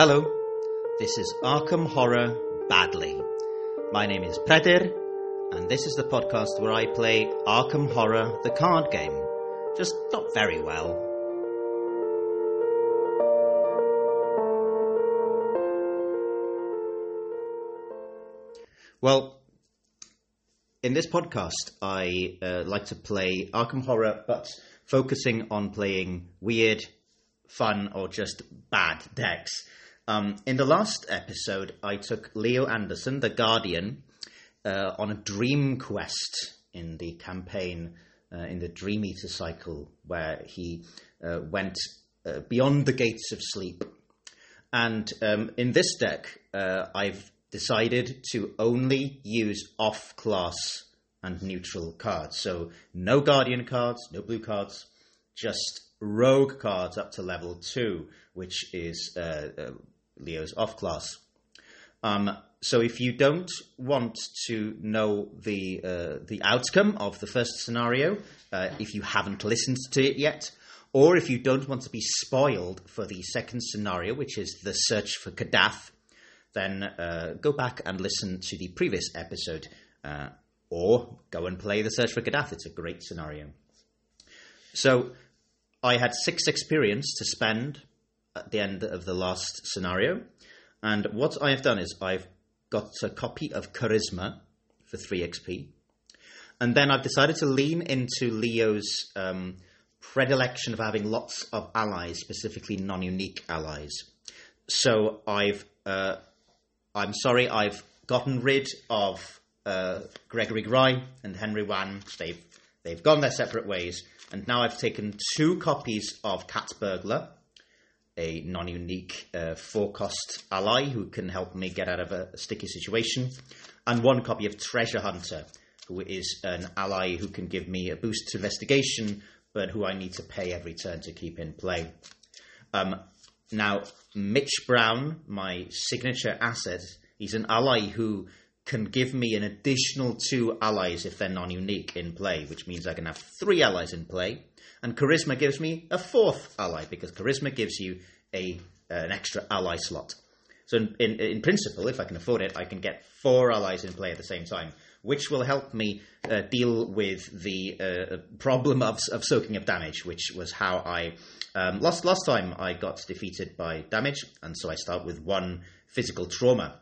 Hello, this is Arkham Horror Badly. My name is Pedir, and this is the podcast where I play Arkham Horror the card game. Just not very well. Well, in this podcast, I uh, like to play Arkham Horror, but focusing on playing weird, fun, or just bad decks. Um, in the last episode, I took Leo Anderson, the Guardian, uh, on a dream quest in the campaign uh, in the Dream Eater cycle, where he uh, went uh, beyond the gates of sleep. And um, in this deck, uh, I've decided to only use off class and neutral cards. So no Guardian cards, no blue cards, just rogue cards up to level two, which is uh, uh, Leo's off class. Um, so if you don't want to know the uh, the outcome of the first scenario, uh, if you haven't listened to it yet, or if you don't want to be spoiled for the second scenario, which is the search for Kadath, then uh, go back and listen to the previous episode, uh, or go and play the search for Kadath. It's a great scenario. So I had six experience to spend at the end of the last scenario. And what I have done is I've got a copy of Charisma for 3 XP. And then I've decided to lean into Leo's um, predilection of having lots of allies, specifically non unique allies. So I've, uh, I'm sorry, I've gotten rid of uh, Gregory Gry and Henry Wan. They've, they've gone their separate ways. And now I've taken two copies of Cat Burglar a non-unique uh, four-cost ally who can help me get out of a, sticky situation, and one copy of Treasure Hunter, who is an ally who can give me a boost to investigation, but who I need to pay every turn to keep in play. Um, now, Mitch Brown, my signature asset, he's an ally who can give me an additional two allies if they're non-unique in play, which means I can have three allies in play. And charisma gives me a fourth ally because charisma gives you a uh, an extra ally slot. So in, in, in, principle, if I can afford it, I can get four allies in play at the same time, which will help me uh, deal with the uh, problem of, of soaking up damage, which was how I um, last last time I got defeated by damage, and so I start with one physical trauma.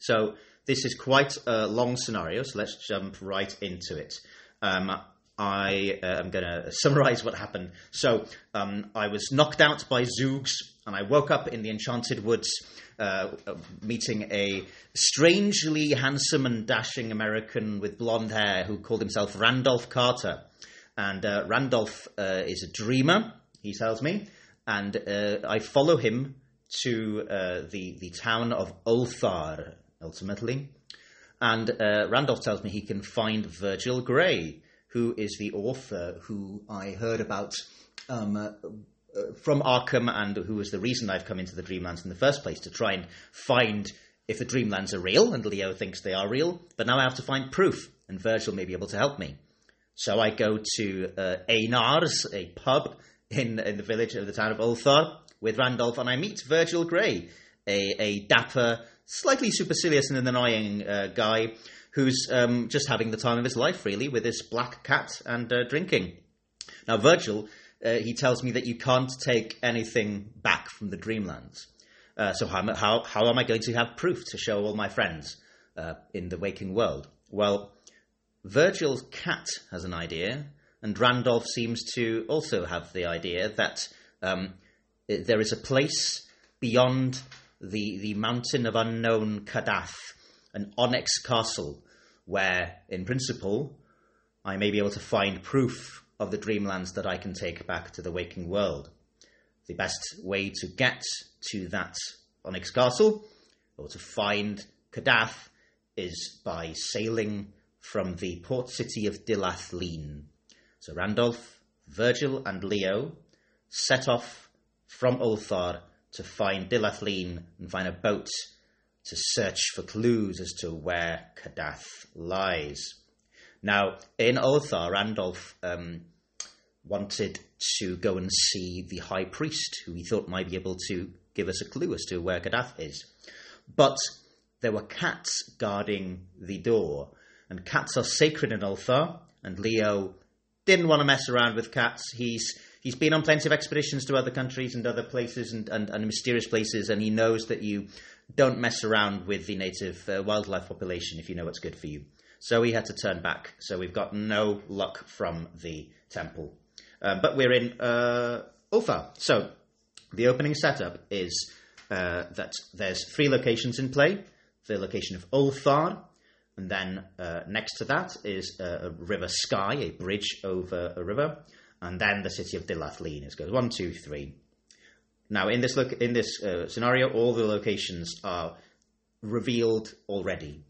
So this is quite a long scenario, so let's jump right into it. Um, I uh, am going to summarize what happened. So, um, I was knocked out by Zoogs, and I woke up in the Enchanted Woods, uh, uh, meeting a strangely handsome and dashing American with blonde hair who called himself Randolph Carter. And uh, Randolph uh, is a dreamer, he tells me, and uh, I follow him to the, the town of Ulthar, ultimately. And Randolph tells me he can find Virgil Grey who is the author who I heard about um, uh, uh, from Arkham and who was the reason I've come into the Dreamlands in the first place to try and find if the Dreamlands are real, and Leo thinks they are real, but now I have to find proof, and Virgil may be able to help me. So I go to uh, Einar's, a pub in, in the village of the town of Ulthar, with Randolph, and I meet Virgil Grey, a, a dapper, slightly supercilious and annoying uh, guy who's um, just having the time of his life, really, with his black cat and uh, drinking. Now, Virgil, uh, he tells me that you can't take anything back from the Dreamlands. Uh, so how, how, how am I going to have proof to show all my friends uh, in the waking world? Well, Virgil's cat has an idea, and Randolph seems to also have the idea that um, there is a place beyond the, the mountain of unknown Kadath an onyx castle where, in principle, I may be able to find proof of the dreamlands that I can take back to the waking world. The best way to get to that onyx castle, or to find Kadath, is by sailing from the port city of Dylath-Leen. So Randolph, Virgil, and Leo set off from Ulthar to find Dylath-Leen and find a boat to search for clues as to where Kadath lies. Now, in Ulthar, Randolph um, wanted to go and see the high priest, who he thought might be able to give us a clue as to where Kadath is. But there were cats guarding the door, and cats are sacred in Ulthar, and Leo didn't want to mess around with cats. He's he's been on plenty of expeditions to other countries and other places and, and, and mysterious places, and he knows that you don't mess around with the native uh, wildlife population if you know what's good for you. So he had to turn back. So we've got no luck from the temple. Um, but we're in uh. So the opening setup is uh, that there's three locations in play. The location of Ulthar, and then uh, next to that is a, a river Skai, a bridge over a river, and then the city of Dylath-Leen. It goes one, two, three. Now, in this look, in this uh, scenario, all the locations are revealed already.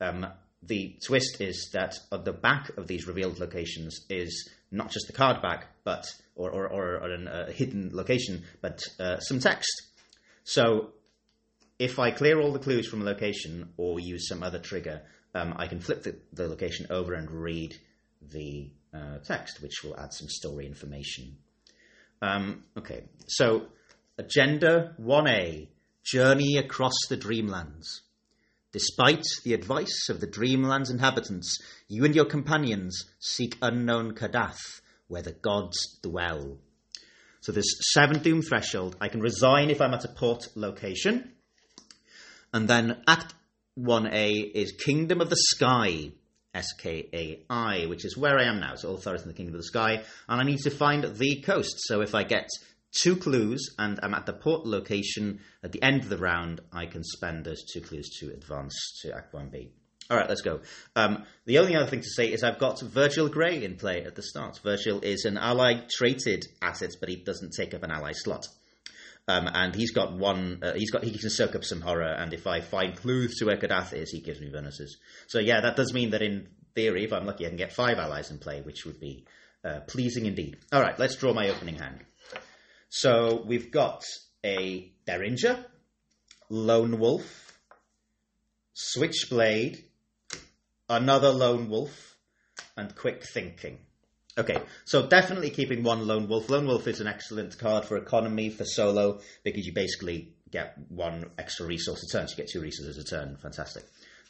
Um, the twist is that at the back of these revealed locations is not just the card back, but or or, or, or a uh, hidden location, but uh, some text. So, if I clear all the clues from a location or use some other trigger, um, I can flip the, the, location over and read the uh, text, which will add some story information. Um, okay, so Agenda 1A Journey across the Dreamlands. Despite the advice of the Dreamland's inhabitants, you and your companions seek unknown Kadath, where the gods dwell. So there's seven doom threshold. I can resign if I'm at a port location. And then Act 1A is Kingdom of the Skai, S K A I, which is where I am now. So Ulthar is in the Kingdom of the Skai, and I need to find the coast. So if I get two clues and I'm at the port location at the end of the round, I can spend those two clues to advance to Act 1B. All right, let's go. Um, the only other thing to say is I've got Virgil Grey in play at the start. Virgil is an ally traded asset, but he doesn't take up an ally slot. Um, and he's got one. Uh, he's got. He can soak up some horror, and if I find clues to where Kadath is, he gives me bonuses. So yeah, that does mean that in theory, if I'm lucky, I can get five allies in play, which would be uh, pleasing indeed. All right, let's draw my opening hand. So we've got a Derringer, Lone Wolf, Switchblade, another Lone Wolf, and Quick Thinking. Okay, so definitely keeping one Lone Wolf. Lone Wolf is an excellent card for economy, for solo, because you basically get one extra resource a turn. So you get two resources a turn. Fantastic.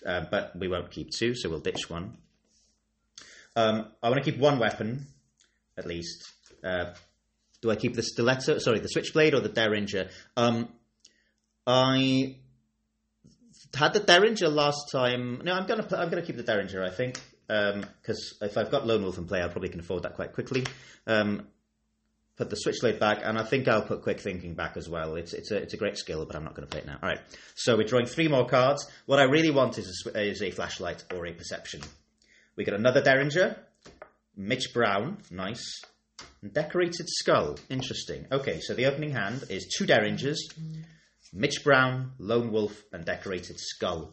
Uh, but we won't keep two, so we'll ditch one. Um, I want to keep one weapon, at least. Uh, do I keep the stiletto? Sorry, the switchblade or the derringer? Um, I had the derringer last time. No, I'm gonna I'm gonna keep the derringer. I think because um, if I've got Lone Wolf in play, I probably can afford that quite quickly. Um, put the Switchblade back, and I think I'll put Quick Thinking back as well. It's it's a it's a great skill, but I'm not going to play it now. All right, so we're drawing three more cards. What I really want is a, is a flashlight or a perception. We got another Derringer, Mitch Brown, nice, decorated skull, interesting. Okay, so the opening hand is two Derringers, Mitch Brown, Lone Wolf, and decorated skull.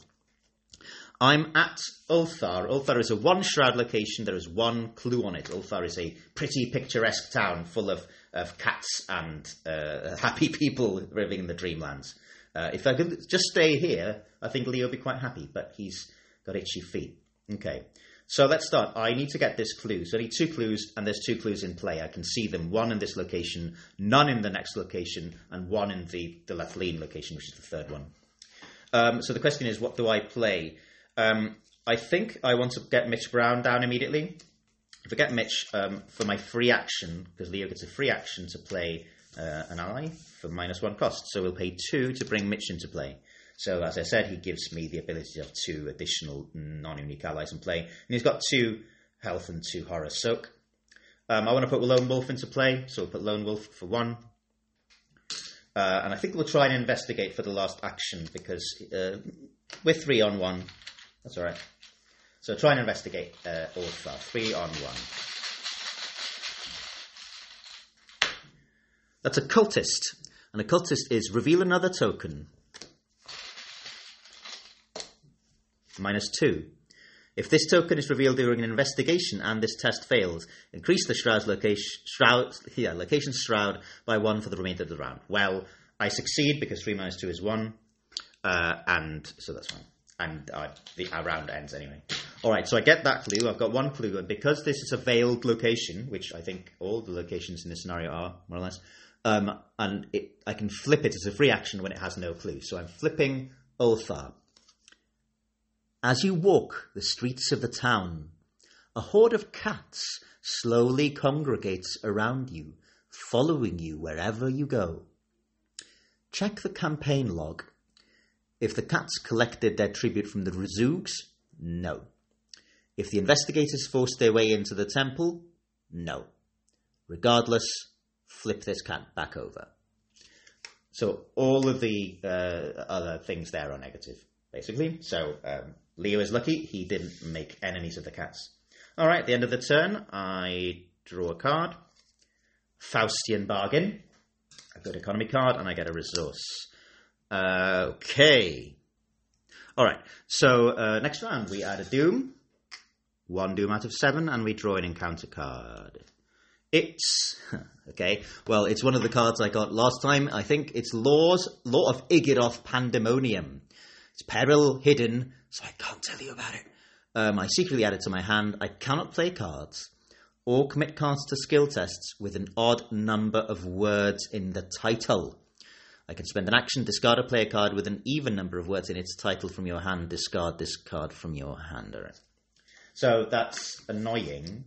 I'm at Ulthar. Ulthar is a one shroud location. There is one clue on it. Ulthar is a pretty picturesque town full of, of cats and uh, happy people living in the dreamlands. Uh, if I could just stay here, I think Leo would be quite happy, but he's got itchy feet. Okay, so let's start. I need to get this clue. So I need two clues, and there's two clues in play. I can see them one in this location, none in the next location, and one in the, the Lethleen location, which is the third one. Um, so the question is, what do I play? Um, I think I want to get Mitch Brown down immediately. If I get Mitch um, for my free action, because Leo gets a free action to play uh, an ally for minus one cost, so we'll pay two to bring Mitch into play. So as I said, he gives me the ability have two additional non-unique allies in play, and he's got two health and two horror soak. Um, I want to put Lone Wolf into play, so we'll put Lone Wolf for one. Uh, and I think we'll try and investigate for the last action because uh, we're three on one. That's all right. So try and investigate uh. Three on one. That's a cultist. And a cultist is reveal another token. Minus two. If this token is revealed during an investigation and this test fails, increase the shroud's location, shroud, yeah, location shroud by one for the remainder of the round. Well, I succeed because three minus two is one, uh, and so that's fine and uh, the round ends anyway. All right, so I get that clue. I've got one clue, and because this is a veiled location, which I think all the locations in this scenario are more or less, Um, and it, I can flip it as a free action when it has no clue. So I'm flipping Ulthar. As you walk the streets of the town, a horde of cats slowly congregates around you, following you wherever you go. Check the campaign log. If the cats collected their tribute from the Rezoogs, no. If the investigators forced their way into the temple, no. Regardless, flip this cat back over. So all of the uh, other things there are negative, basically. So um, Leo is lucky; he didn't make enemies of the cats. All right, at the end of the turn, I draw a card. Faustian bargain. A good economy card, and I get a resource. Okay. All right. So uh, next round, we add a doom. One doom out of seven, and we draw an encounter card. It's okay. Well, it's one of the cards I got last time. I think it's Laws Law of Ygiroth Pandemonium. It's peril hidden, so I can't tell you about it. Um, I secretly add it to my hand. I cannot play cards or commit cards to skill tests with an odd number of words in the title. I can spend an action, discard a player card with an even number of words in its title from your hand, discard this card from your hand. So that's annoying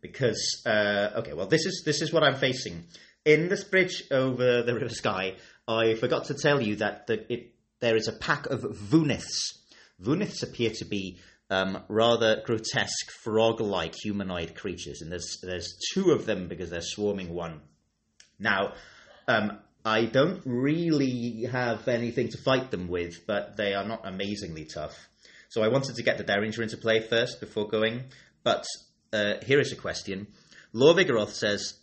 because uh, okay, well this is this is what I'm facing in this bridge over the River Skai. I forgot to tell you that the, it, there is a pack of Vooniths. Vooniths appear to be um, rather grotesque frog-like humanoid creatures, and there's there's two of them because they're swarming one. Now, um, I don't really have anything to fight them with, but they are not amazingly tough. So I wanted to get the Derringer into play first before going, but uh, here is a question. Law Vigoroth says,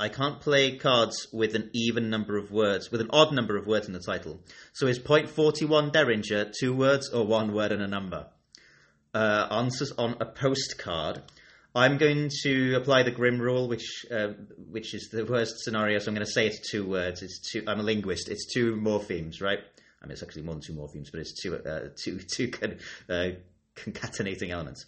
I can't play cards with an even number of words, with an odd number of words in the title. So is point 41 Derringer two words or one word and a number? Uh, answers on a postcard. I'm going to apply the Grim rule, which uh, which is the worst scenario. So I'm going to say it's two words. It's two. I'm a linguist. It's two morphemes, right? I mean, it's actually more than two morphemes, but it's two uh, two two con- uh, concatenating elements.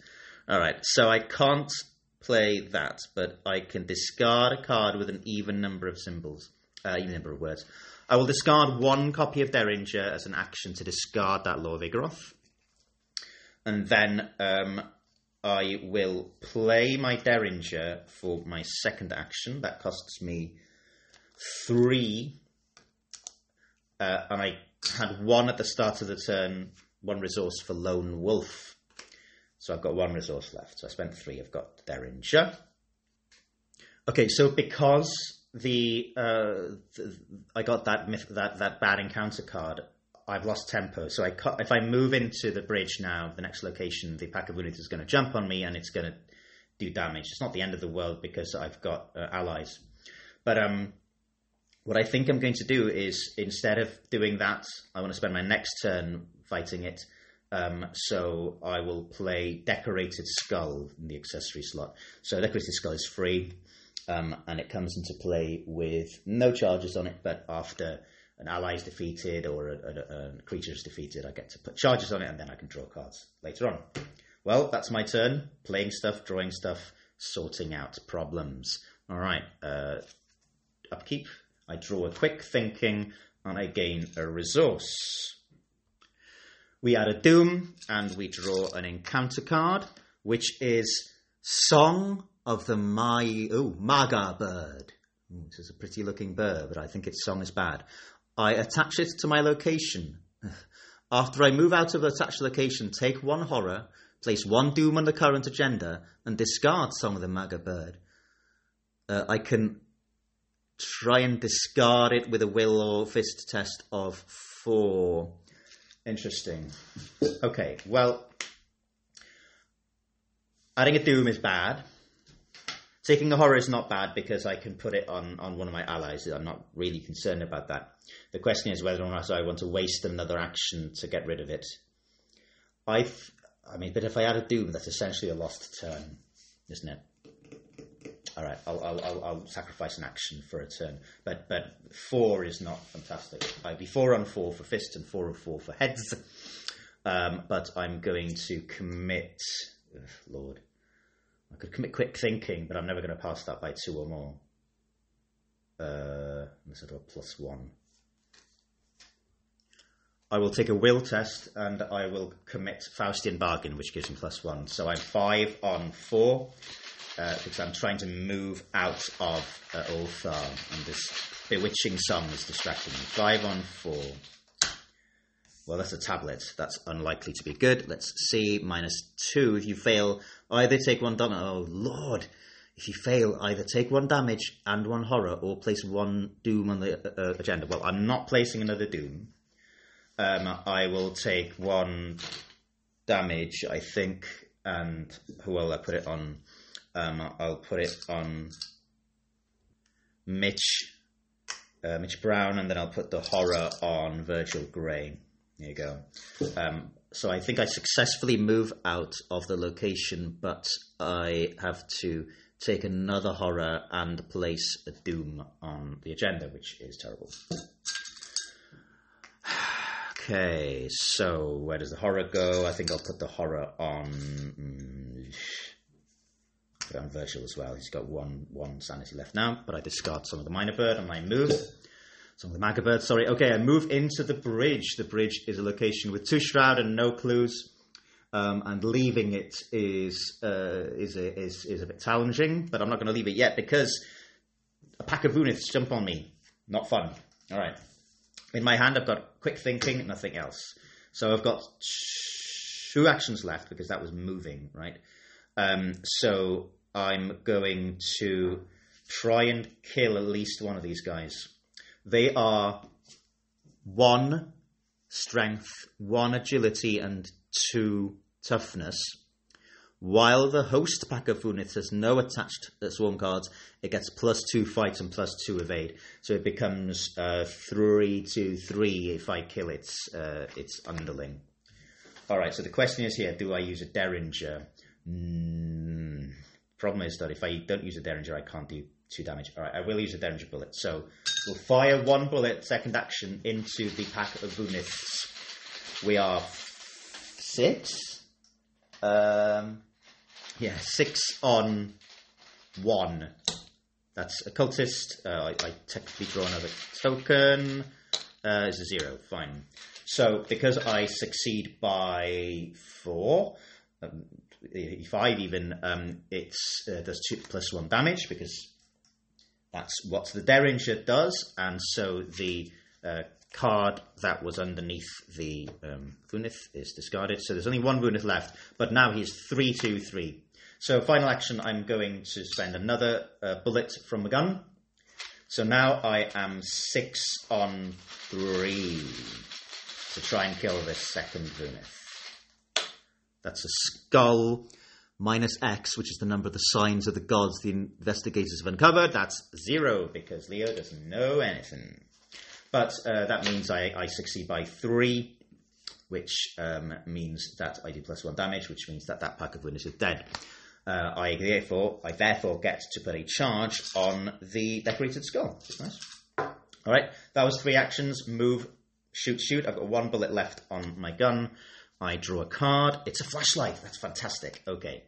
All right, so I can't play that, but I can discard a card with an even number of symbols, uh, even number of words. I will discard one copy of Derringer as an action to discard that Law of Ygiroth. And then um, I will play my Derringer for my second action. That costs me three. Uh, and I had one at the start of the turn, one resource for Lone Wolf. So I've got one resource left. So I spent three. I've got Derringer. Okay, so because the, uh, the I got that myth, that that bad encounter card, I've lost tempo. So I if I move into the bridge now, the next location, the pack of units is going to jump on me and it's going to do damage. It's not the end of the world because I've got uh, allies. But um, what I think I'm going to do is instead of doing that, I want to spend my next turn fighting it um, so I will play Decorated Skull in the accessory slot. So Decorated Skull is free, um, and it comes into play with no charges on it, but after an ally is defeated or a, a, a creature is defeated, I get to put charges on it, and then I can draw cards later on. Well, that's my turn. Playing stuff, drawing stuff, sorting out problems. All right. Uh, upkeep. I draw a quick thinking, and I gain a resource. We add a doom and we draw an encounter card, which is Song of the Mai oh Magah bird. Ooh, this is a pretty looking bird, but I think its song is bad. I attach it to my location. After I move out of the attached location, take one horror, place one doom on the current agenda, and discard Song of the Magah bird. Uh, I can try and discard it with a will or fist test of four. Interesting. Okay, well, adding a doom is bad. Taking a horror is not bad because I can put it on, on one of my allies. I'm not really concerned about that. The question is whether or not I want to waste another action to get rid of it. I, I mean, but if I add a doom, that's essentially a lost turn, isn't it? all right, I'll, I'll, I'll, I'll, sacrifice an action for a turn. But but four is not fantastic. I'd be four on four for fists and four on four for heads. Um, but I'm going to commit. Ugh, Lord, I could commit quick thinking, but I'm never going to pass that by two or more. uh, let's do a plus one. I will take a will test and I will commit Faustian bargain, which gives me plus one. So I'm five on four uh, because I'm trying to move out of uh, Ulthar, and this bewitching song is distracting me. Five on four. Well, that's a tablet. That's unlikely to be good. Let's see. Minus two. If you fail, either take one damage. Oh, Lord. If you fail, either take one damage and one horror, or place one doom on the uh, uh agenda. Well, I'm not placing another doom. Um, I will take one damage, I think, and who will I put it on? Um, I'll put it on Mitch, uh, Mitch Brown, and then I'll put the horror on Virgil Grey. There you go. Um, so I think I successfully move out of the location, but I have to take another horror and place a doom on the agenda, which is terrible. Okay, so where does the horror go? I think I'll put the horror on. Mm, on Virgil as well. He's got one one sanity left now, but I discard some of the minor bird and I move. Some of the sorry. Okay, I move into the bridge. The bridge is a location with two shroud and no clues. Um, and leaving it is uh, is, a, is is a bit challenging, but I'm not going to leave it yet because a pack of Vooniths jump on me. Not fun. All right. In my hand, I've got quick thinking, nothing else. So I've got two actions left because that was moving, right? Um, so I'm going to try and kill at least one of these guys. They are one strength, one agility, and two toughness. While the host pack of Voonith has no attached swarm cards, it gets plus two fight and plus two evade. So it becomes uh, three to three if I kill its uh, its underling. All right. So the question is here: Do I use a Derringer? Mm, problem is that if I don't use a Derringer, I can't do two damage. All right. I will use a Derringer bullet. So we'll fire one bullet, second action, into the pack of Vooniths. We are six. Um, yeah, six on one. That's occultist. Uh, I, I technically draw another token. Uh, a zero. Fine. So because I succeed by four, um, five even, um, it's uh, does two plus one damage because that's what the Derringer does, and so the uh, card that was underneath the um, is discarded. So there's only one Voonith left, but now he's three two three. So final action, I'm going to spend another uh, bullet from the gun. So now I am six on three to try and kill this second Voonith. That's a skull minus X, which is the number of the signs of the gods the investigators have uncovered. That's zero because Leo doesn't know anything. But uh, that means I, I, succeed by three, which um, means that I do plus one damage, which means that that pack of winners is dead. Uh, I therefore I therefore get to put a charge on the decorated skull. Nice. All right, that was three actions: move, shoot, shoot. I've got one bullet left on my gun. I draw a card. It's a flashlight. That's fantastic. Okay,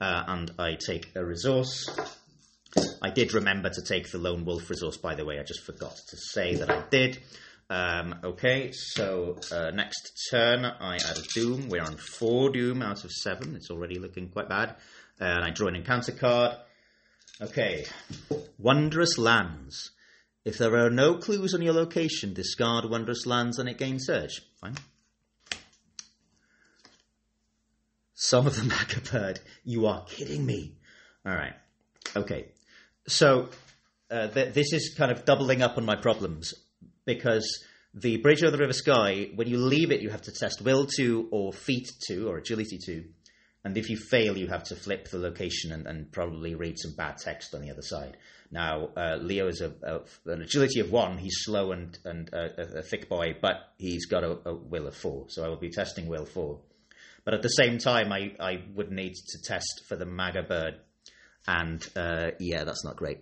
uh, and I take a resource. I did remember to take the lone wolf resource, by the way. I just forgot to say that I did. Um, okay, so uh, next turn I add a doom. We're on four doom out of seven. It's already looking quite bad and I draw an encounter card. Okay, Wondrous Lands. If there are no clues on your location, discard Wondrous Lands and it gains surge. Fine. Some of the Magah Bird. You are kidding me. All right. Okay. So uh, th- this is kind of doubling up on my problems because the Bridge over the River Skai, when you leave it, you have to test Will 2 or Feat 2 or Agility 2 and if you fail, you have to flip the location and, and probably read some bad text on the other side. Now, uh, Leo is a, a, an agility of one. He's slow and, and a, a thick boy, but he's got a, a, will of four. So I will be testing will four. But at the same time, I, I would need to test for the Magah bird. And uh, yeah, that's not great.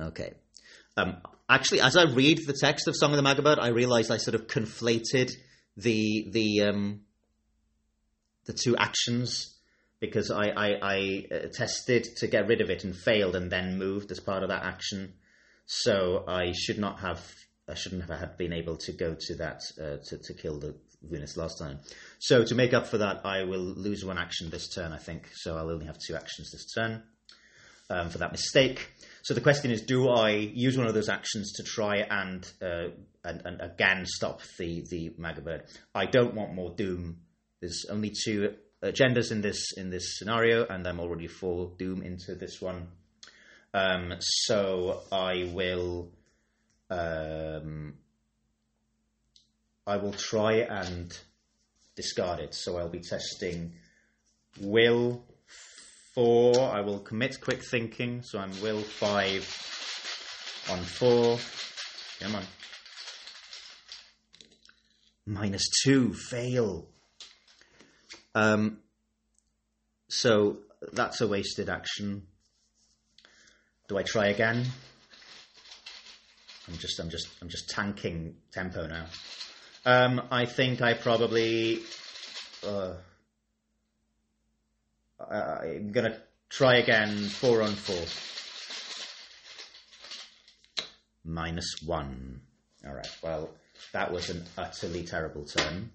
Okay. Um, actually, as I read the text of Song of the Magah Bird, I realized I sort of conflated the the um, the two actions because I, I, I uh, tested to get rid of it and failed and then moved as part of that action. So I should not have, I shouldn't have been able to go to that uh, to, to kill the Venus last time. So to make up for that, I will lose one action this turn, I think. So I'll only have two actions this turn um, for that mistake. So the question is, do I use one of those actions to try and uh, and, and again stop the the Magahbird? I don't want more Doom. There's only two agendas in this in this scenario, and I'm already full Doom into this one. Um, so I will um, I will try and discard it. So I'll be testing will four. I will commit quick thinking. So I'm will five on four. Come on. Minus two, fail. Um, so that's a wasted action. Do I try again? I'm just, I'm just, I'm just tanking tempo now. Um, I think I probably. Uh, I'm gonna try again. Four on four. Minus one. All right. Well, that was an utterly terrible turn.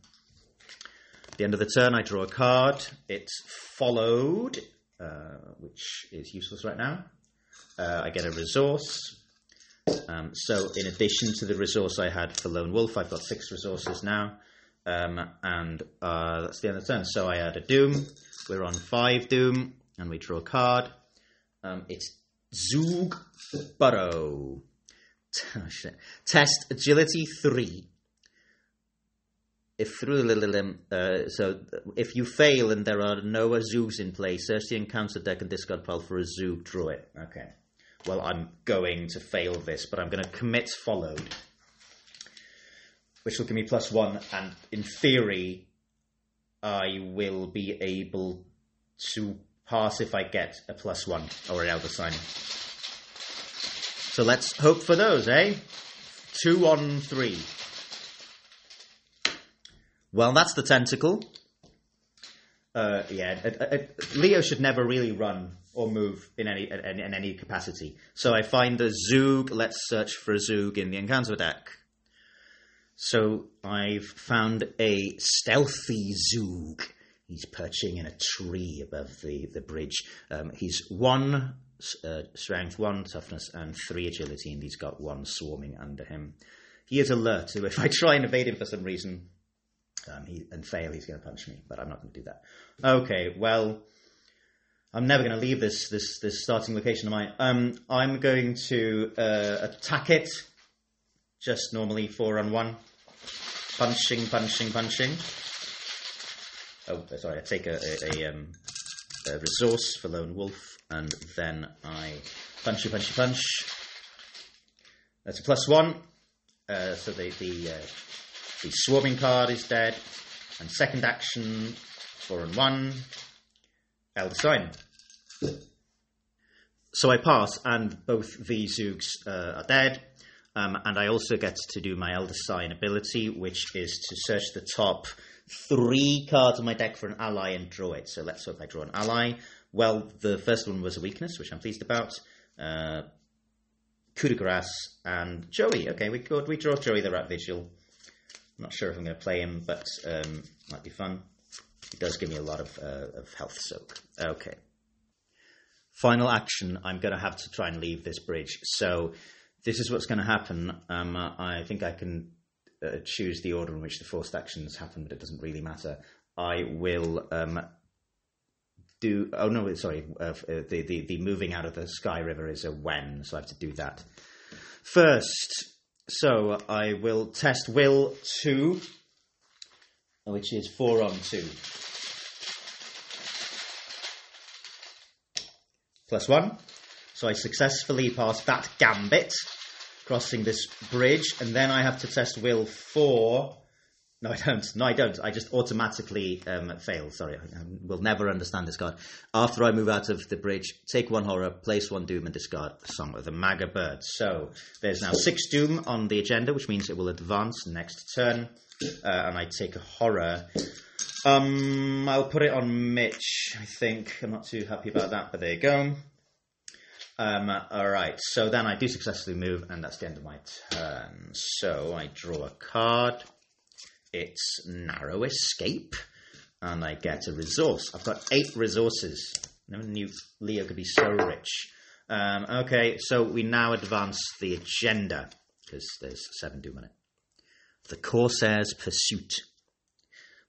At the end of the turn, I draw a card. It's followed, uh, which is useless right now. Uh, I get a resource. Um, so, in addition to the resource I had for Lone Wolf, I've got six resources now, um, and uh, that's the end of the turn. So, I add a Doom. We're on five Doom, and we draw a card. Um, it's Zoog Burrow. Test Agility 3. If through the little, uh, so if you fail and there are no Zoogs in play, search the encounter deck and discard pile for a Zoog, draw it. Okay well, I'm going to fail this, but I'm going to commit followed, which will give me plus one, and in theory, I will be able to pass if I get a plus one or an elder sign. So let's hope for those, eh? Two on three. Well, that's the tentacle. Uh, yeah, uh, uh, Leo should never really run or move in any in, in any capacity. So I find a Zoog. Let's search for a Zoog in the encounter deck. So I've found a stealthy Zoog. He's perching in a tree above the the bridge. Um, he's one uh, strength, one toughness, and three agility, and he's got one swarming under him. He is alert, so if I try and evade him for some reason, um, he, and fail, he's going to punch me. But I'm not going to do that. Okay, well, I'm never going to leave this this this starting location of mine. Um, I'm going to uh, attack it. Just normally four on one, punching, punching, punching. Oh, sorry. I take a, a, a, um, a resource for lone wolf, and then I punchy, punchy, punch. That's a plus one. Uh, so the the uh, the swarming card is dead, and second action four and one. Elder Sign. So I pass, and both the Zoogs uh, are dead. Um, and I also get to do my Elder Sign ability, which is to search the top three cards of my deck for an ally and draw it. So let's hope I draw an ally. Well, the first one was a weakness, which I'm pleased about. Uh, coup de grace and Joey. Okay, we could we draw Joey the Rat Vigil. I'm not sure if I'm going to play him, but um, might be fun. It does give me a lot of, uh, of health soak. Okay. Final action, I'm going to have to try and leave this bridge. So this is what's going to happen. Um, I think I can uh, choose the order in which the forced actions happen, but it doesn't really matter. I will um, do. Oh no, sorry. Uh, uh, the, the the moving out of the Skai River is a when, so I have to do that first. So I will test will two which is 4 on 2. Plus 1. So I successfully passed that gambit, crossing this bridge, and then I have to test will 4. No, I don't. No, I don't. I just automatically um, fail. Sorry, I will never understand this card. After I move out of the bridge, take one horror, place one doom, and discard Song of the Magahbird. So there's now six doom on the agenda, which means it will advance next turn uh, and I take a horror. Um, I'll put it on Mitch. I think I'm not too happy about that, but there you go. Um, all right. So then I do successfully move, and that's the end of my turn. So I draw a card. It's narrow escape, and I get a resource. I've got eight resources. Never knew Leo could be so rich. Um, okay, so we now advance the agenda because there's seven do minute. The Corsair's Pursuit.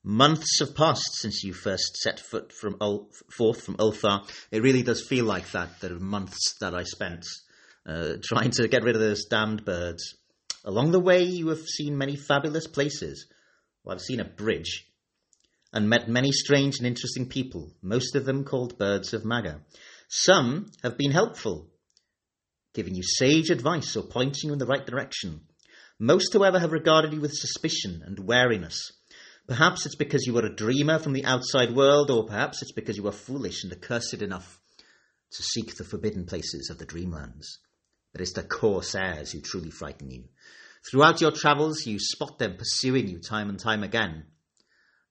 Months have passed since you first set foot from Ul- forth from Ulthar. It really does feel like that. Are months that I spent uh, trying to get rid of those damned birds. Along the way, you have seen many fabulous places. Well, I've seen a bridge and met many strange and interesting people, most of them called birds of Magah. Some have been helpful, giving you sage advice or pointing you in the right direction. Most, however, have regarded you with suspicion and wariness. Perhaps it's because you are a dreamer from the outside world, or perhaps it's because you are foolish and accursed enough to seek the forbidden places of the dreamlands. But it's the corsairs who truly frighten you. Throughout your travels, you spot them pursuing you time and time again.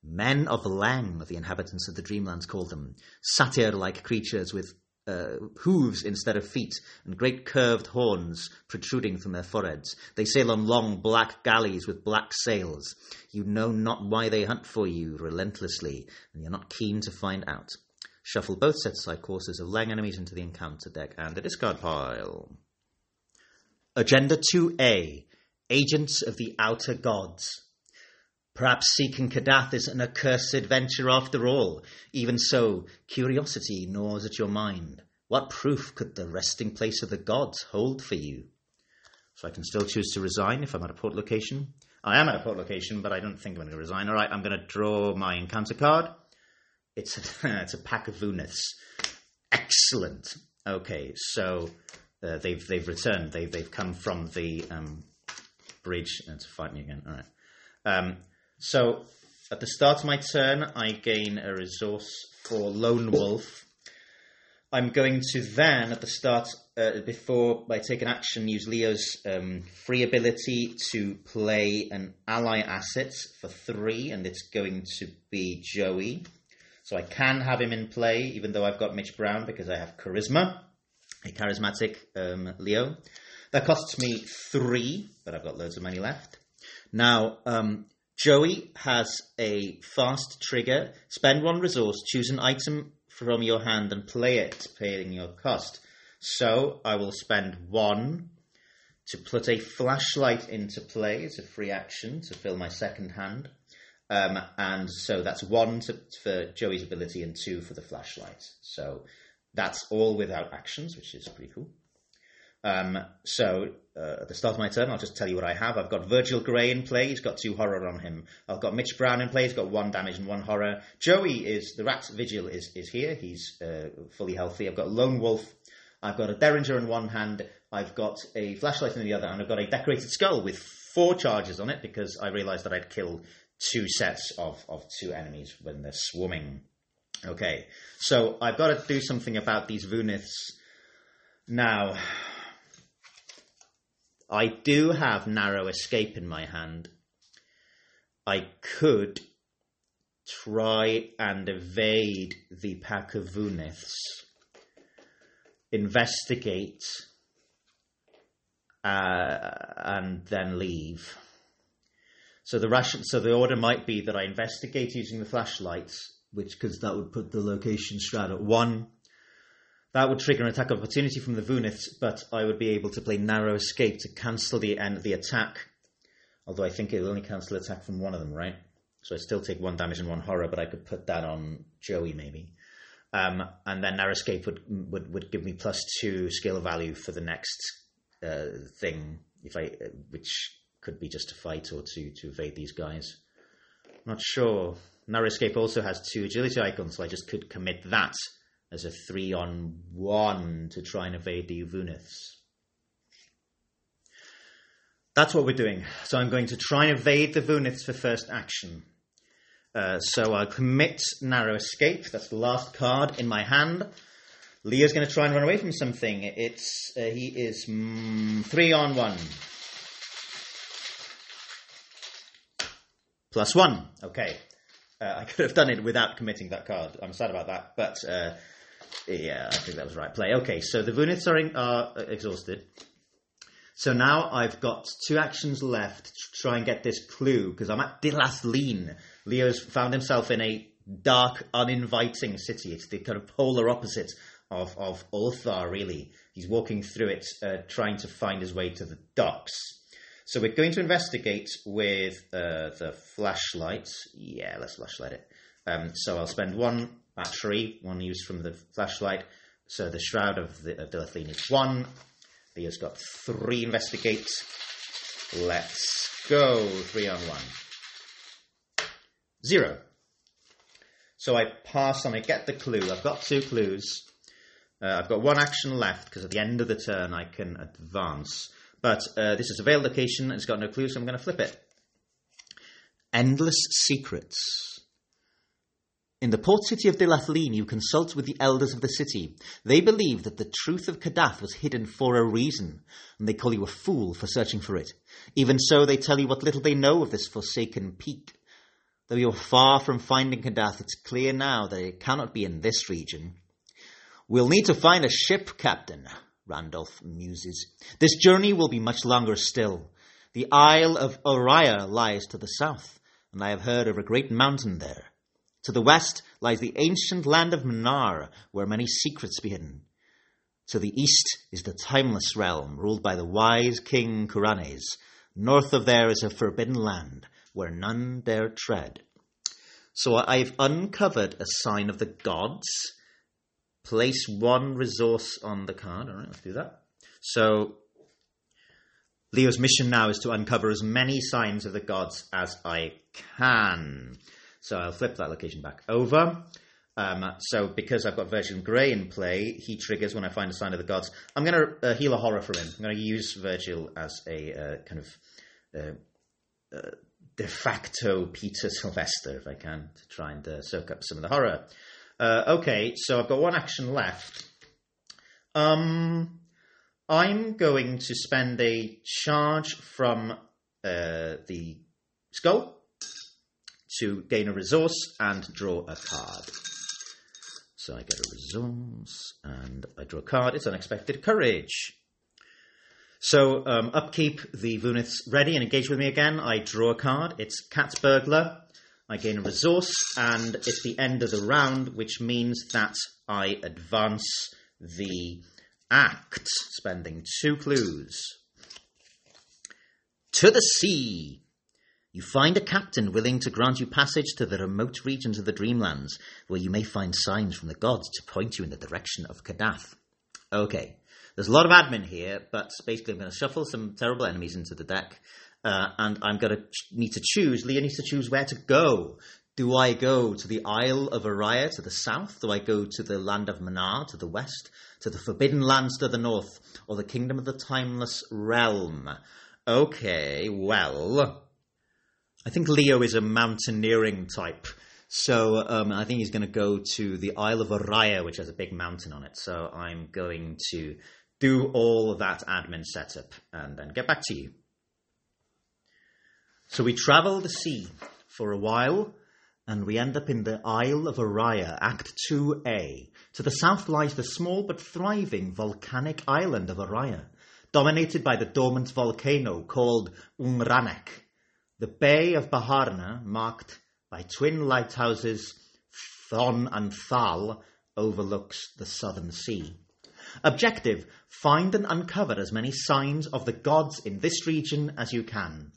Men of Leng, the inhabitants of the dreamlands call them, satyr like creatures with uh, hooves instead of feet, and great curved horns protruding from their foreheads. They sail on long black galleys with black sails. You know not why they hunt for you relentlessly, and you're not keen to find out. Shuffle both set aside Corsairs of Leng enemies into the encounter deck and the discard pile. Agenda 2A Agents of the Outer Gods. Perhaps seeking Kadath is an accursed venture after all. Even so, curiosity gnaws at your mind. What proof could the resting place of the gods hold for you? So I can still choose to resign if I'm at a port location. I am at a port location, but I don't think I'm going to resign. All right, I'm going to draw my encounter card. It's a, it's a pack of Vooniths. Excellent. Okay, so uh, they've they've returned. They've they've come from the um, bridge and to fight me again. All right. Um, so at the start of my turn, I gain a resource for Lone Wolf. I'm going to then, at the start, uh, before I take an action, use Leo's um, free ability to play an ally asset for three, and it's going to be Joey. So I can have him in play, even though I've got Mitch Brown because I have charisma, a charismatic um, Leo. That costs me three, but I've got loads of money left. Now, um, Joey has a fast trigger. Spend one resource, choose an item from your hand and play it, paying your cost. So I will spend one to put a flashlight into play as a free action to fill my second hand. Um, and so that's one to, for Joey's ability and two for the flashlight. So that's all without actions, which is pretty cool. Um, so uh, at the start of my turn, I'll just tell you what I have. I've got Virgil Grey in play. He's got two horror on him. I've got Mitch Brown in play. He's got one damage and one horror. Joey is the Rat Vigil is is here. He's uh, fully healthy. I've got Lone Wolf. I've got a Derringer in one hand. I've got a flashlight in the other, and I've got a decorated skull with four charges on it because I realised that I'd kill two sets of, of two enemies when they're swarming. Okay, so I've got to do something about these Vooniths now. I do have narrow escape in my hand. I could try and evade the pack of Vooniths, investigate, uh, and then leave. So the ration, so the order might be that I investigate using the flashlights, which because that would put the location strat at one, that would trigger an attack opportunity from the Vooniths, but I would be able to play Narrow Escape to cancel the end the attack. Although I think it will only cancel attack from one of them, right? So I still take one damage and one horror, but I could put that on Joey maybe. Um, and then Narrow Escape would, would would give me plus two skill value for the next uh, thing, if I which could be just to fight or to to evade these guys. Not sure. Narrow Escape also has two agility icons, so I just could commit that as a three on one to try and evade the Vooniths. That's what we're doing. So I'm going to try and evade the Vooniths for first action. Uh, so I'll commit Narrow Escape. That's the last card in my hand. Leo's going to try and run away from something. It's uh, he is mm, three on one. Plus one. Okay. Uh, I could have done it without committing that card. I'm sad about that, but uh, yeah, I think that was right play. Okay, so the Vooniths are, in, are exhausted. So now I've got two actions left to try and get this clue because I'm at Dylath-Leen. Leo's found himself in a dark, uninviting city. It's the kind of polar opposite of, of Ulthar, really. He's walking through it, uh, trying to find his way to the docks. So we're going to investigate with uh, the flashlight. Yeah, let's flashlight it. Um, so I'll spend one battery, one used from the flashlight. So the Shroud of, the, of is one. Leo's got three investigate. Let's go. Three on one. Zero. So I pass on, I get the clue. I've got two clues. Uh, I've got one action left because at the end of the turn I can advance. But uh, this is a veiled location, it's got no clue, so I'm going to flip it. Endless Secrets. In the port city of Dylath-Leen, you consult with the elders of the city. They believe that the truth of Kadath was hidden for a reason, and they call you a fool for searching for it. Even so, they tell you what little they know of this forsaken peak. Though you're far from finding Kadath, it's clear now that it cannot be in this region. We'll need to find a ship, Captain, Randolph muses. This journey will be much longer still. The Isle of Oriab lies to the south, and I have heard of a great mountain there. To the west lies the ancient land of Mnar, where many secrets be hidden. To the east is the timeless realm, ruled by the wise king Kuranes. North of there is a forbidden land, where none dare tread. So I've uncovered a sign of the gods. Place one resource on the card. All right, let's do that. So Leo's mission now is to uncover as many signs of the gods as I can. So I'll flip that location back over. Um, so because I've got Virgil Grey in play, he triggers when I find a sign of the gods. I'm going to uh, heal a horror for him. I'm going to use Virgil as a uh, kind of uh, uh, de facto Peter Sylvester, if I can, to try and uh, soak up some of the horror. Uh, okay, so I've got one action left. Um, I'm going to spend a charge from the skull to gain a resource and draw a card. So I get a resource and I draw a card. It's unexpected courage. So um, upkeep the Vooniths ready and engage with me again. I draw a card. It's Cat Burglar. I gain a resource and it's the end of the round, which means that I advance the act, spending two clues. To the sea. You find a captain willing to grant you passage to the remote regions of the Dreamlands, where you may find signs from the gods to point you in the direction of Kadath. Okay, there's a lot of admin here, but basically I'm going to shuffle some terrible enemies into the deck, uh, and I'm going to ch- need to choose. Leah needs to choose where to go. Do I go to the Isle of Oriab to the south? Do I go to the land of Mnar to the west? To the Forbidden Lands to the north? Or the Kingdom of the Timeless Realm? Okay, well, I think Leo is a mountaineering type. So um, I think he's going to go to the Isle of Oriab, which has a big mountain on it. So I'm going to do all that admin setup and then get back to you. So we travel the sea for a while and we end up in the Isle of Oriab, Act 2A. To the south lies the small but thriving volcanic island of Oriab, dominated by the dormant volcano called Ngranek. The Bay of Baharna, marked by twin lighthouses, Thon and Thal, overlooks the southern sea. Objective find and uncover as many signs of the gods in this region as you can.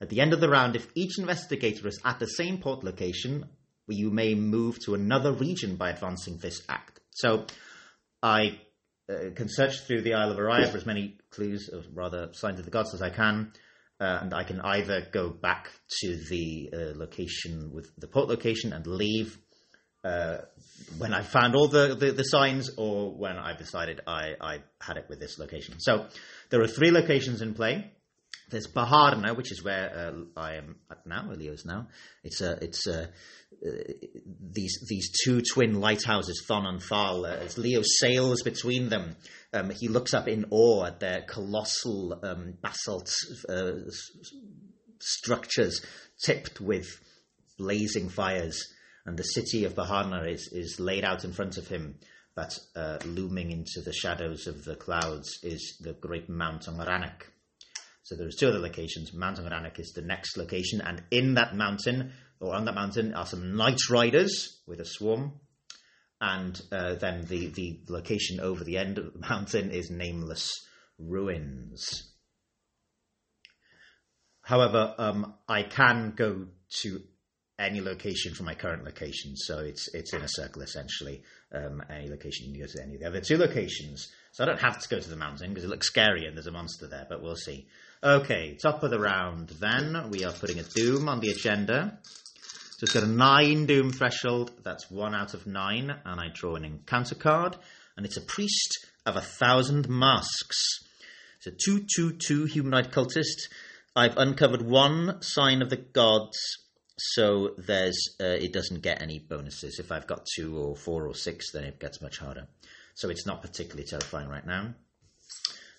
At the end of the round, if each investigator is at the same port location, you may move to another region by advancing this act. So I uh, can search through the Isle of Oriab for as many clues, or rather signs of the gods, as I can uh, and I can either go back to the uh, location with the port location and leave uh, when I found all the, the, the, signs, or when I decided I, I had it with this location. So there are three locations in play. There's Baharna, which is where uh, I am at now, Leo's now. It's a it's uh, these these two twin lighthouses, Thon and Thal. Uh, as Leo sails between them, um, he looks up in awe at their colossal um, basalt uh, structures tipped with blazing fires. and the city of Baharna is, is laid out in front of him. But uh, looming into the shadows of the clouds is the great Mount Ngranek. So there's two other locations. Mount Ngranek is the next location, and in that mountain, or on that mountain, are some night riders with a swarm. And uh, then the, the location over the end of the mountain is nameless ruins. However, um, I can go to any location from my current location, so it's it's in a circle essentially. Um, any location you can go to any of the other two locations. So I don't have to go to the mountain because it looks scary and there's a monster there, but we'll see. Okay, top of the round then. We are putting a Doom on the agenda. So it's got a nine Doom threshold. That's one out of nine, and I draw an encounter card, and it's a priest of a thousand masks. It's a two-two-two humanoid cultist. I've uncovered one sign of the gods, so there's uh, it doesn't get any bonuses. If I've got two or four or six, then it gets much harder. So it's not particularly terrifying right now.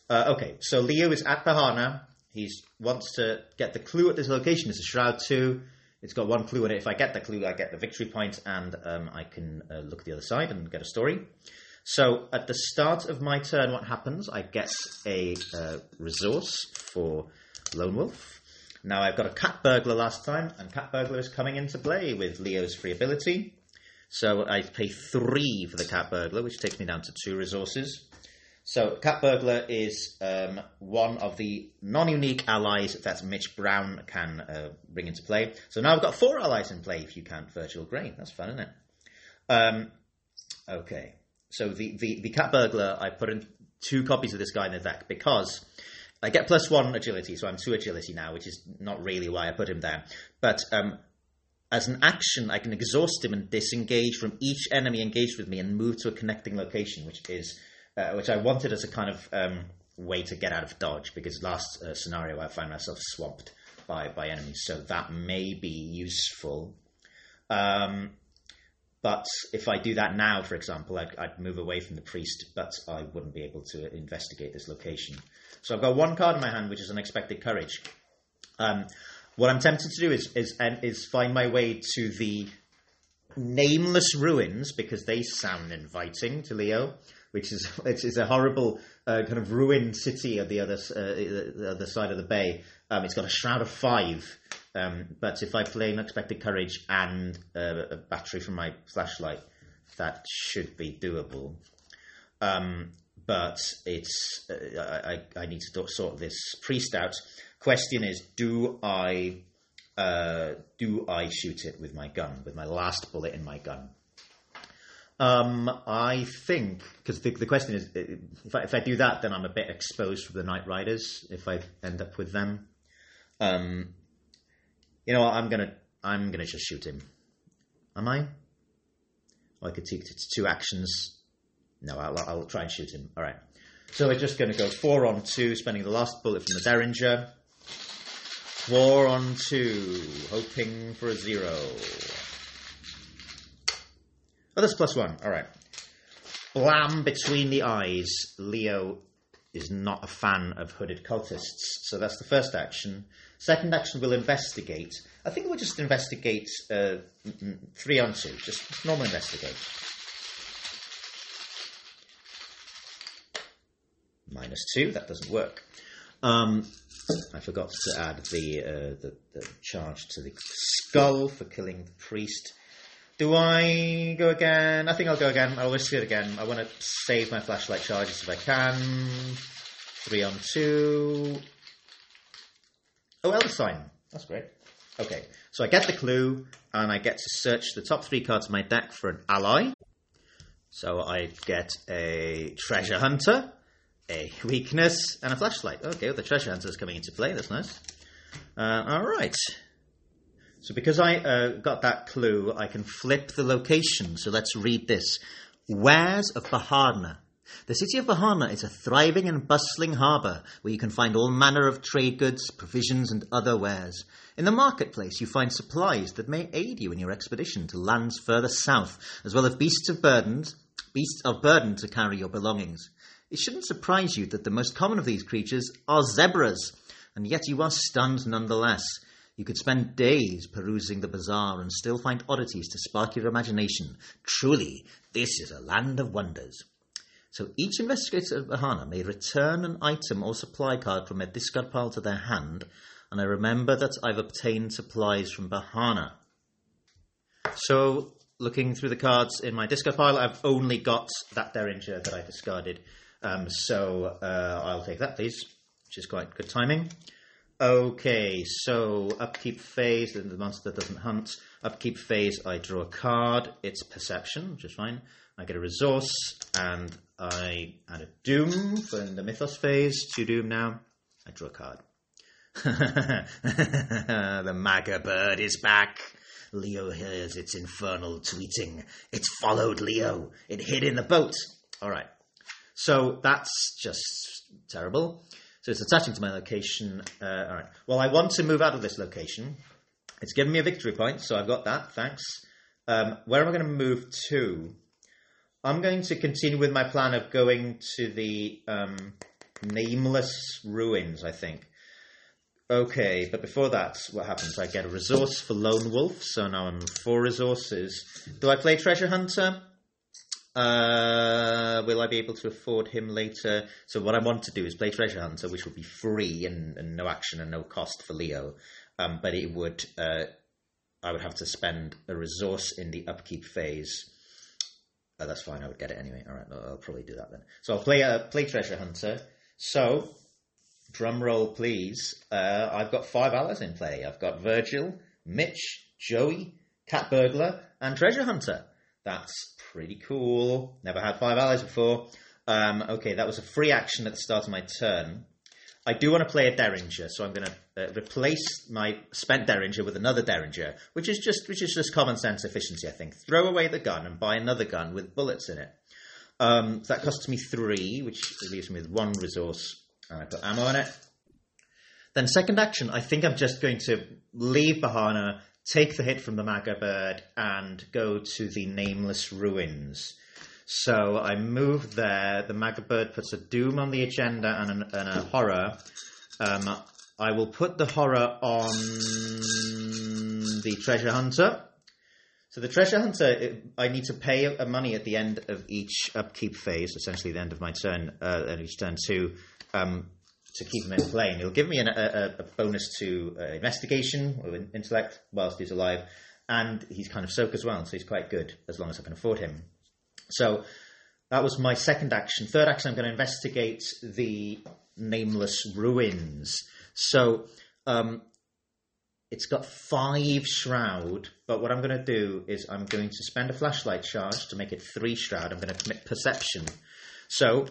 Uh, okay, so Leo is at Baharna. He wants to get the clue at this location. It's a Shroud 2. It's got one clue in it. If I get the clue, I get the victory point, and um, I can uh, look at the other side and get a story. So at the start of my turn, what happens? I get a uh, resource for Lone Wolf. Now I've got a Cat Burglar last time, and Cat Burglar is coming into play with Leo's free ability. So I pay three for the Cat Burglar, which takes me down to two resources. So Cat Burglar is um, one of the non-unique allies that Mitch Brown can uh, bring into play. So now I've got four allies in play if you count Virgil Grey. That's fun, isn't it? Um, okay. So the, the, the Cat Burglar, I put in two copies of this guy in the deck because I get plus one agility, so I'm two agility now, which is not really why I put him there. But um, as an action, I can exhaust him and disengage from each enemy engaged with me and move to a connecting location, which is uh, which I wanted as a kind of um, way to get out of dodge. Because last uh, scenario, I found myself swamped by by enemies, so that may be useful. Um, but if I do that now, for example, I'd, I'd, move away from the priest, but I wouldn't be able to investigate this location. So I've got one card in my hand, which is unexpected courage. Um, what I'm tempted to do is, is is find my way to the nameless ruins because they sound inviting to Leo, which is which is a horrible uh, kind of ruined city at the other uh, the other side of the bay. Um, it's got a shroud of five, um, but if I play unexpected courage and uh, a battery from my flashlight, that should be doable. Um, but it's uh, I, I need to sort this priest out. Question is, do I uh, do I shoot it with my gun, with my last bullet in my gun? Um, I think because the, the, question is, if I, if I, do that, then I'm a bit exposed for the Night Riders if I end up with them. Um, you know, I'm gonna I'm gonna just shoot him. Am I? I could take two actions no, I'll, I'll try and shoot him. All right. So we're just going to go four on two, spending the last bullet from the Derringer. Four on two, hoping for a zero. Oh, that's plus one. All right. Blam between the eyes. Leo is not a fan of hooded cultists. So that's the first action. Second action, we'll investigate. I think we'll just investigate uh, three on two. Just normal investigate. minus 2. That doesn't work. Um, I forgot to add the, uh, the, the charge to the skull for killing the priest. Do I go again? I think I'll go again. I'll risk it again. I want to save my flashlight charges if I can. Three on two. Oh, Elder Sign. That's great. Okay, so I get the clue, and I get to search the top three cards of my deck for an ally. So I get a Treasure Hunter, a weakness, and a flashlight. Okay, well, the treasure hunter is coming into play. That's nice. Uh, all right. So because I uh, got that clue, I can flip the location. So let's read this. Wares of Baharna. The city of Baharna is a thriving and bustling harbour where you can find all manner of trade goods, provisions, and other wares. In the marketplace, you find supplies that may aid you in your expedition to lands further south, as well as beasts of burdens, beasts of burden to carry your belongings. It shouldn't surprise you that the most common of these creatures are zebras, and yet you are stunned nonetheless. You could spend days perusing the bazaar and still find oddities to spark your imagination. Truly, this is a land of wonders. So each investigator of Baharna may return an item or supply card from a discard pile to their hand, and I remember that I've obtained supplies from Baharna. So, looking through the cards in my discard pile, I've only got that Derringer that I discarded. Um, so uh, I'll take that, please, which is quite good timing. Okay, so upkeep phase, the monster doesn't hunt. Upkeep phase, I draw a card. It's perception, which is fine. I get a resource, and I add a doom for the mythos phase. Two doom now. I draw a card. the Magah bird is back. Leo hears its infernal tweeting. It followed Leo. It hid in the boat. All right. So that's just terrible. So it's attaching to my location. Uh, all right. Well, I want to move out of this location. It's given me a victory point, so I've got that. Thanks. Um, where am I going to move to? I'm going to continue with my plan of going to the um, nameless ruins. I think. Okay, but before that, what happens? I get a resource for Lone Wolf, so now I'm four resources. Do I play Treasure Hunter? Uh, will I be able to afford him later? So what I want to do is play Treasure Hunter, which will be free and, and no action and no cost for Leo. Um, but it would, uh, I would have to spend a resource in the upkeep phase. Oh, that's fine. I would get it anyway. All right, I'll probably do that then. So I'll play uh, play Treasure Hunter. So, drum roll, please. Uh, I've got five allies in play. I've got Virgil, Mitch, Joey, Cat Burglar, and Treasure Hunter. That's pretty cool. Never had five allies before. Um, okay, that was a free action at the start of my turn. I do want to play a Derringer, so I'm going to uh, replace my spent Derringer with another Derringer, which is just which is just common sense efficiency. I think throw away the gun and buy another gun with bullets in it. Um, that costs me three, which leaves me with one resource, and I put ammo in it. Then second action, I think I'm just going to leave Baharna, take the hit from the Magah bird, and go to the nameless ruins. So I move there. The Magah bird puts a doom on the agenda and, an, and a horror. Um, I will put the horror on the treasure hunter. So the treasure hunter, I need to pay a money at the end of each upkeep phase, essentially the end of my turn, uh, at each turn to um, to keep him in play. And it'll give me an, a, a, bonus to uh, investigation or intellect whilst he's alive, and he's kind of soak as well, so he's quite good as long as I can afford him. So that was my second action. Third action, I'm going to investigate the nameless ruins. So um, it's got five shroud, but what I'm going to do is I'm going to spend a flashlight charge to make it three shroud. I'm going to commit perception. So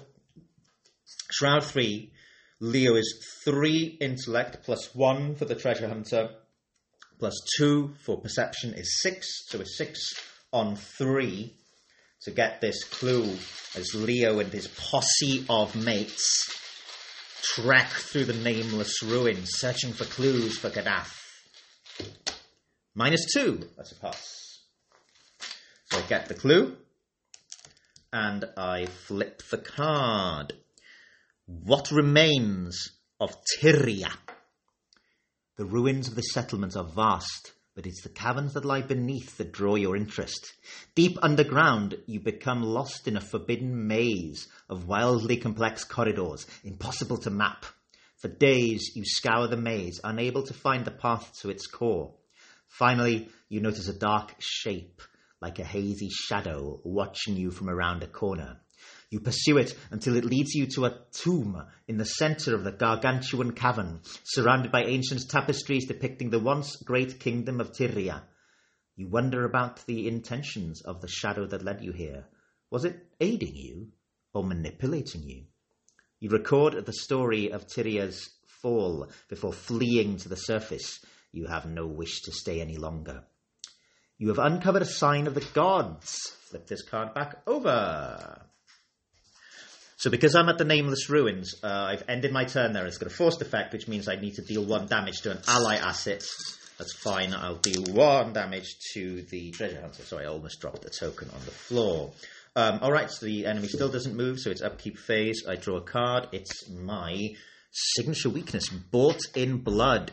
shroud three, Leo is three intellect plus one for the treasure hunter, plus two for perception is six. So it's six on three to get this clue as Leo and his posse of mates trek through the nameless ruins, searching for clues for Kadath. Minus two, that's a pass. So I get the clue, and I flip the card. What remains of Tyria? The ruins of the settlement are vast, but it's the caverns that lie beneath that draw your interest. Deep underground, you become lost in a forbidden maze of wildly complex corridors, impossible to map. For days, you scour the maze, unable to find the path to its core. Finally, you notice a dark shape, like a hazy shadow, watching you from around a corner. You pursue it until it leads you to a tomb in the center of the gargantuan cavern, surrounded by ancient tapestries depicting the once great kingdom of Tyria. You wonder about the intentions of the shadow that led you here. Was it aiding you or manipulating you? You record the story of Tyria's fall before fleeing to the surface. You have no wish to stay any longer. You have uncovered a sign of the gods. Flip this card back over. So because I'm at the Nameless Ruins, uh, I've ended my turn there. It's got a forced effect, which means I need to deal one damage to an ally asset. That's fine. I'll deal one damage to the treasure hunter. Sorry, I almost dropped the token on the floor. Um, all right, so the enemy still doesn't move, so it's upkeep phase. I draw a card. It's my signature weakness, Bought in Blood.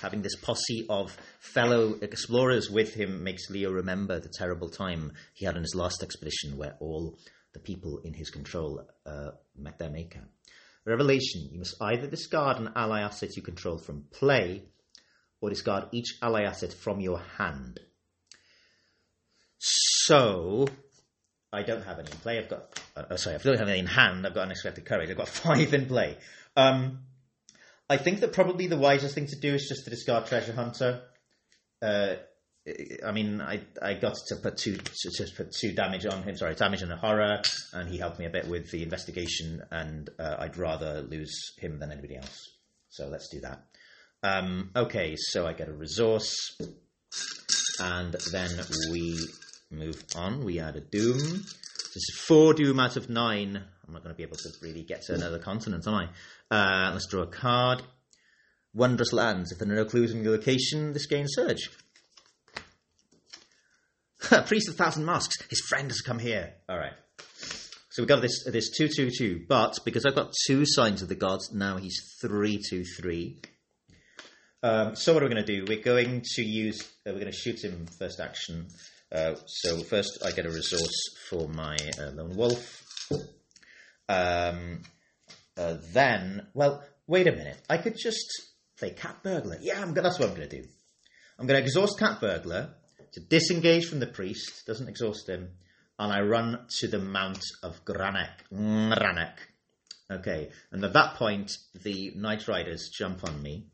Having this posse of fellow explorers with him makes Leo remember the terrible time he had on his last expedition where all the people in his control uh, met their maker. Revelation, you must either discard an ally asset you control from play or discard each ally asset from your hand. So, I don't have any in play. I've got, uh, sorry, I don't have any in hand. I've got unexpected courage. I've got five in play. Um, I think that probably the wisest thing to do is just to discard Treasure Hunter. Uh, I mean, I I got to put two to just put two damage on him. Sorry, damage and a horror, and he helped me a bit with the investigation. And uh, I'd rather lose him than anybody else. So let's do that. Um, okay, so I get a resource, and then we move on. We add a doom. This is four doom out of nine. I'm not going to be able to really get to another continent, am I? Uh, let's draw a card. Wondrous lands. If there are no clues in the location, this gains surge. Priest of Thousand Masks. His friend has come here. All right. So we've got this this two two two, but because I've got two signs of the gods, now he's three two three. Um, so what are we going to do? We're going to use. Uh, we're going to shoot him first action. Uh, so first, I get a resource for my uh, lone wolf. Um, uh, then, well, wait a minute. I could just play cat burglar. Yeah, I'm, that's what I'm going to do. I'm going to exhaust cat burglar to disengage from the priest. Doesn't exhaust him, and I run to the Mount of Ngranek. Ngranek. Okay, and at that point, the Night Riders jump on me.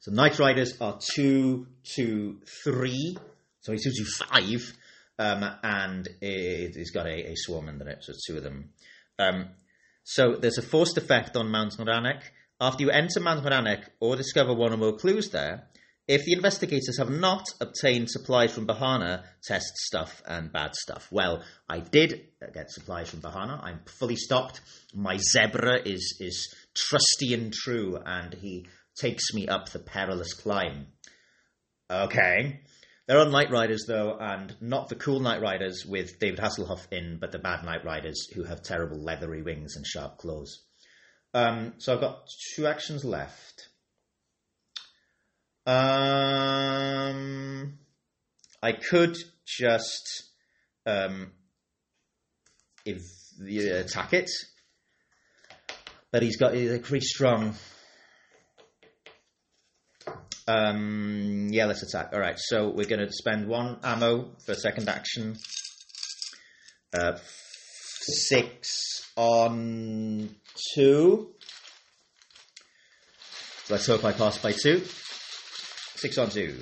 So Night Riders are two, two, three. So he's two, two, five. Um, and it, has got a, a, swarm under it, so two of them. Um, so there's a forced effect on Mount Ngranek. After you enter Mount Ngranek or discover one or more clues there, if the investigators have not obtained supplies from Baharna, test stuff and bad stuff. Well, I did get supplies from Baharna. I'm fully stocked. My zebra is is trusty and true, and he takes me up the perilous climb. Okay. There are on Night Riders, though, and not the cool Night Riders with David Hasselhoff in, but the bad Night Riders who have terrible leathery wings and sharp claws. Um, so I've got two actions left. Um, I could just um, if you attack it, but he's got he's pretty strong. Um, yeah, let's attack. All right, so we're going to spend one ammo for second action. Uh, six on two. Let's hope I pass by two. Six on two.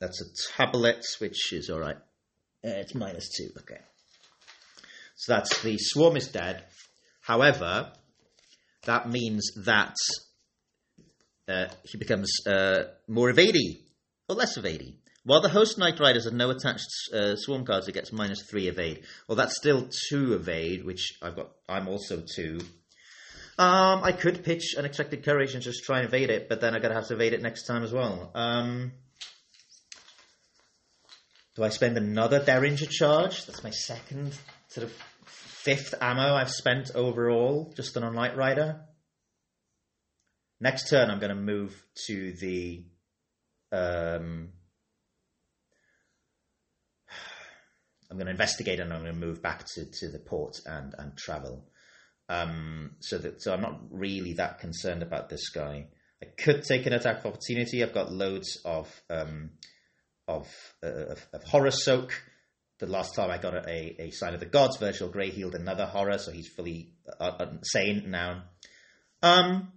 That's a tablet, which is all right. Uh, it's minus two. Okay. So that's the swarm is dead. However, that means that uh, he becomes uh, more evadey or less evadey. While the host Night Riders have no attached uh, swarm cards, it gets minus three evade. Well, that's still two evade, which I've got. I'm also two. Um, I could pitch unexpected courage and just try and evade it, but then I'm gonna have to evade it next time as well. Um, do I spend another Derringer charge? That's my second sort of fifth ammo I've spent overall just on a Night Rider. Next turn, I'm going to move to the. Um, I'm going to investigate and I'm going to move back to, to the port and, and travel. Um, so that so I'm not really that concerned about this guy. I could take an attack of opportunity. I've got loads of um, of, uh, of, of horror soak. The last time I got a, a sign of the gods, Virgil Grey healed another horror, so he's fully uh, uh sane now. Um,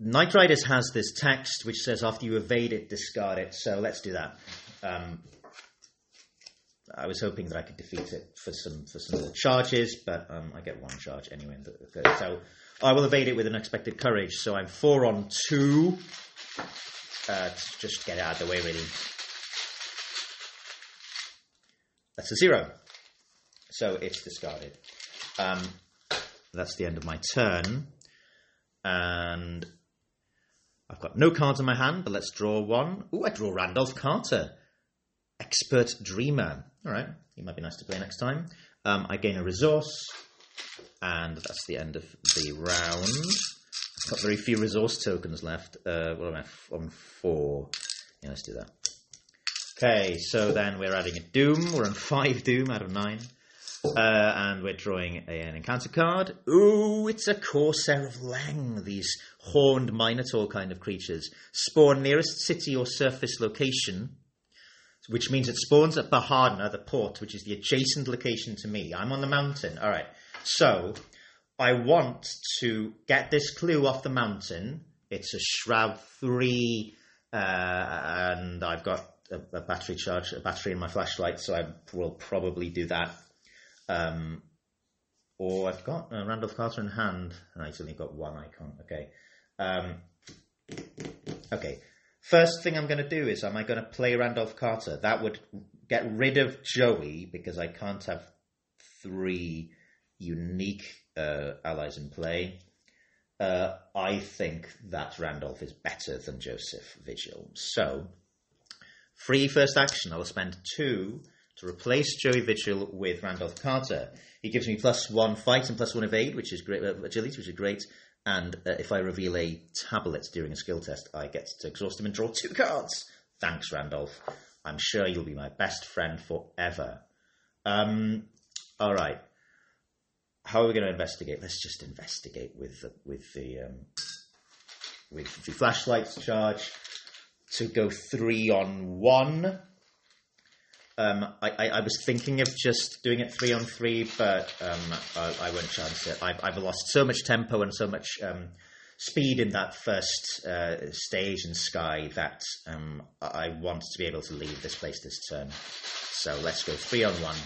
Night Riders has this text which says after you evade it, discard it. So let's do that. Um, I was hoping that I could defeat it for some for some charges, but um, I get one charge anyway. So I will evade it with unexpected courage. So I'm four on two. Uh, just get it out of the way, really. That's a zero. So it's discarded. Um, that's the end of my turn. And I've got no cards in my hand, but let's draw one. Ooh, I draw Randolph Carter, expert dreamer. All right, he might be nice to play next time. Um, I gain a resource, and that's the end of the round. Got very few resource tokens left. Uh, what am I on four? Yeah, let's do that. Okay, so then we're adding a Doom. We're on five Doom out of nine. Uh, and we're drawing a, an encounter card. Ooh, it's a Corsair of Leng, These horned Minotaur kind of creatures spawn nearest city or surface location, which means it spawns at Baharna, the port, which is the adjacent location to me. I'm on the mountain. All right. So I want to get this clue off the mountain. It's a Shroud 3, uh, and I've got a, a battery charge, a battery in my flashlight, so I will probably do that. Um, or I've got Randolph Carter in hand, and I've only got one icon. Okay. Um, okay. First thing I'm going to do is, am I going to play Randolph Carter? That would get rid of Joey because I can't have three unique uh, allies in play. Uh, I think that Randolph is better than Joseph Vigil. So, free first action. I'll spend two to replace Joey Vigil with Randolph Carter. He gives me plus one fight and plus one evade, which is great, uh, agility, which is great. And uh, if I reveal a tablet during a skill test, I get to exhaust him and draw two cards. Thanks, Randolph. I'm sure you'll be my best friend forever. Um, all right. How are we going to investigate? Let's just investigate with the, with the um, with the flashlights charge to go three on one. Um, I, I, I, was thinking of just doing it three on three, but um, I, I, won't chance it. I've, I've, lost so much tempo and so much um, speed in that first uh, stage in Skai that um, I want to be able to leave this place this turn. So let's go three on one.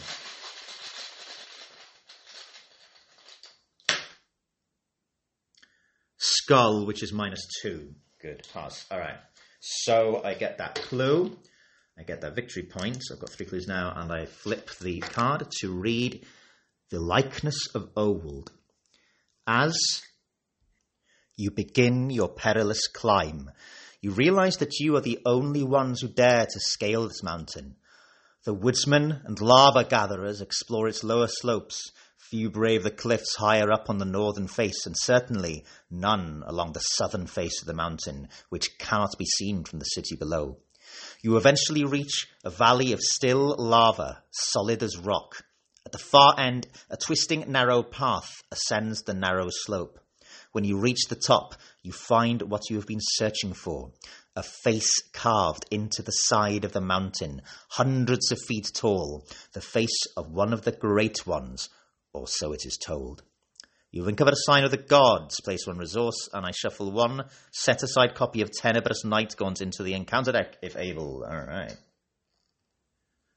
Skull, which is minus two. Good, pass. All right. So I get that clue. I get that victory point. I've got three clues now, and I flip the card to read the likeness of old. As you begin your perilous climb, you realize that you are the only ones who dare to scale this mountain. The woodsmen and lava gatherers explore its lower slopes. Few brave the cliffs higher up on the northern face, and certainly none along the southern face of the mountain, which cannot be seen from the city below. You eventually reach a valley of still lava, solid as rock. At the far end, a twisting, narrow path ascends the narrow slope. When you reach the top, you find what you have been searching for a face carved into the side of the mountain, hundreds of feet tall, the face of one of the great ones, or so it is told. You've uncovered a sign of the gods. Place one resource, and I shuffle one set aside copy of Tenebrous Nightgaunt into the encounter deck, if able. All right.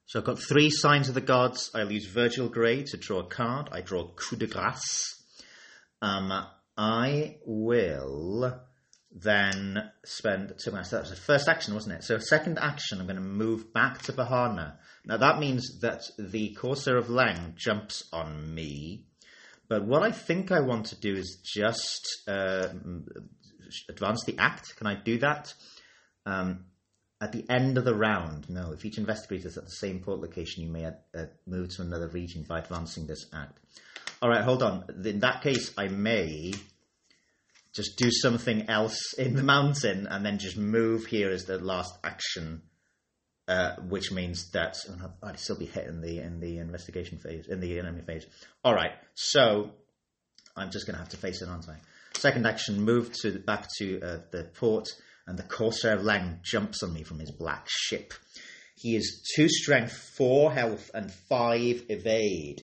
So I've got three signs of the gods. I'll use Virgil Grey to draw a card. I draw Coup de Grace. Um, I will then spend two minutes. That was the first action, wasn't it? So second action, I'm going to move back to Baharna. Now that means that the Corsair of Leng jumps on me but what I think I want to do is just uh, advance the act. Can I do that? Um, at the end of the round, no. If each investigator is at the same port location, you may uh, move to another region by advancing this act. All right, hold on. In that case, I may just do something else in the mountain and then just move here as the last action uh, which means that I'd still be hit in the in the investigation phase, in the enemy phase. All right, so I'm just going to have to face it, aren't I? Second action, move to back to uh, the port, and the Corsair Leng jumps on me from his black ship. He is two strength, four health, and five evade.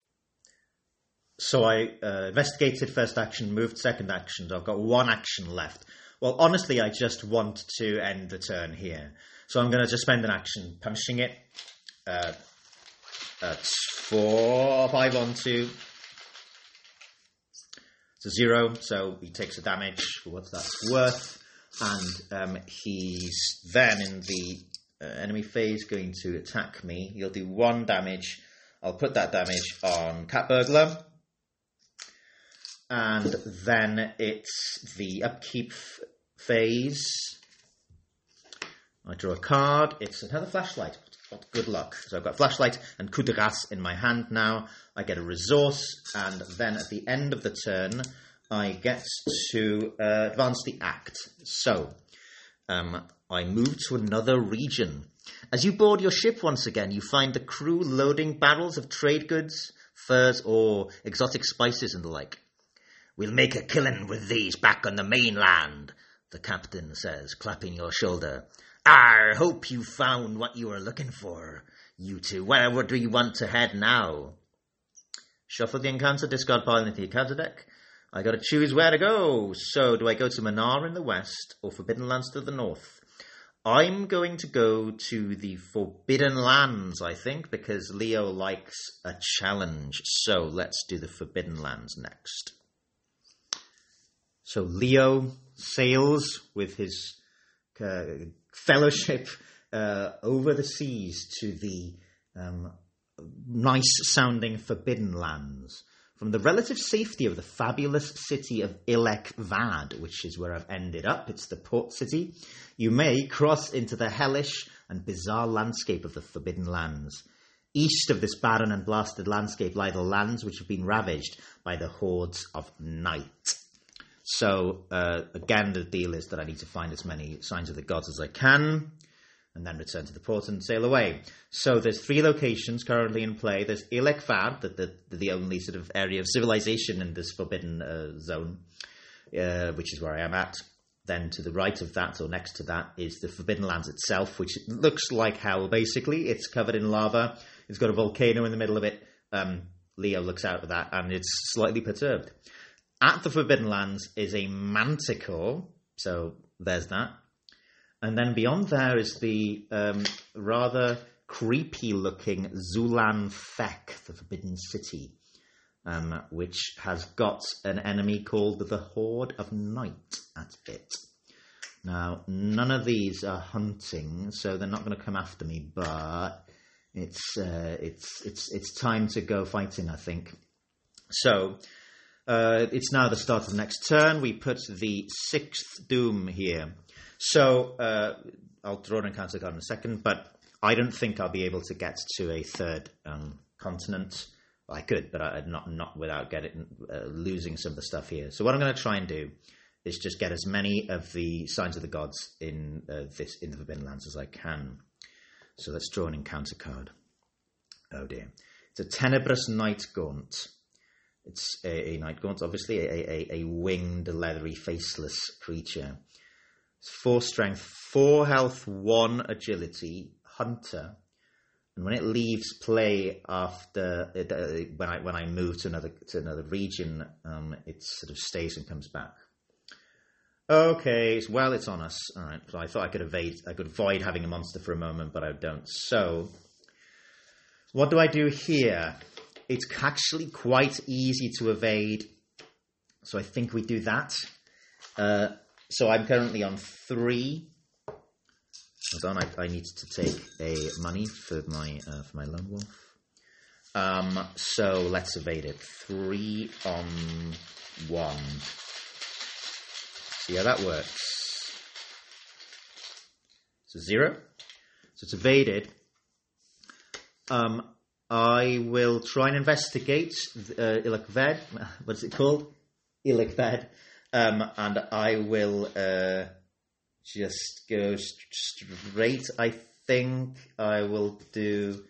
So I uh, investigated first action, moved second action. I've got one action left. Well, honestly, I just want to end the turn here. So I'm going to just spend an action punishing it. Uh, that's four, five on two. It's a zero, so he takes a damage for what that's worth. And um, he's then in the uh, enemy phase going to attack me. He'll do one damage. I'll put that damage on Cat Burglar. And then it's the upkeep phase. I draw a card. It's another flashlight. What good luck. So I've got flashlight and coup de grace in my hand now. I get a resource, and then at the end of the turn, I get to uh, advance the act. So, um, I move to another region. As you board your ship once again, you find the crew loading barrels of trade goods, furs, or exotic spices and the like. We'll make a killing with these back on the mainland, the captain says, clapping your shoulder. I hope you found what you were looking for, you two. Where would we want to head now? Shuffle the encounter, discard pile into the encounter deck. I gotta choose where to go. So, do I go to Mnar in the west or Forbidden Lands to the north? I'm going to go to the Forbidden Lands, I think, because Leo likes a challenge. So, let's do the Forbidden Lands next. So, Leo sails with his uh, fellowship uh, over the seas to the um, nice sounding Forbidden Lands. From the relative safety of the fabulous city of Ilek Vad, which is where I've ended up, it's the port city, you may cross into the hellish and bizarre landscape of the Forbidden Lands. East of this barren and blasted landscape lie the lands which have been ravaged by the hordes of night. So, uh, again, the deal is that I need to find as many signs of the gods as I can and then return to the port and sail away. So there's three locations currently in play. There's Ilek Vad, the, the, the only sort of area of civilization in this forbidden uh, zone, uh, which is where I am at. Then to the right of that, or next to that, is the Forbidden Lands itself, which looks like hell, basically. It's covered in lava. It's got a volcano in the middle of it. Um, Leo looks out of that, and it's slightly perturbed. At the Forbidden Lands is a manticore, so there's that. And then beyond there is the um, rather creepy looking Zulan Fek, the Forbidden City, um, which has got an enemy called the Horde of Night at it. Now, none of these are hunting, so they're not going to come after me, but it's, uh, it's, it's, it's time to go fighting, I think. So, uh, it's now the start of the next turn. We put the sixth Doom here. So uh, I'll draw an encounter card in a second, but I don't think I'll be able to get to a third um, continent. I could, but I, not not without getting uh, losing some of the stuff here. So what I'm going to try and do is just get as many of the signs of the gods in uh, this in the Forbidden Lands as I can. So let's draw an encounter card. Oh dear, it's a Tenebrous Night Gaunt. It's a, a night gaunt, obviously a, a, a winged, leathery, faceless creature. Four strength, four health, one agility, hunter. And when it leaves play after uh, when I when I move to another to another region, um, it sort of stays and comes back. Okay, well, it's on us. All right, so I thought I could evade, I could avoid having a monster for a moment, but I don't. So, what do I do here? It's actually quite easy to evade, so I think we do that. Uh, so I'm currently on three. Hold on, I, I need to take a money for my uh, for my lone wolf. Um, so let's evade it. Three on one. See how that works. So zero. So it's evaded. Um, I will try and investigate uh, Ilakved. What is it called? Ilakved. Um, and I will uh, just go straight. I think I will do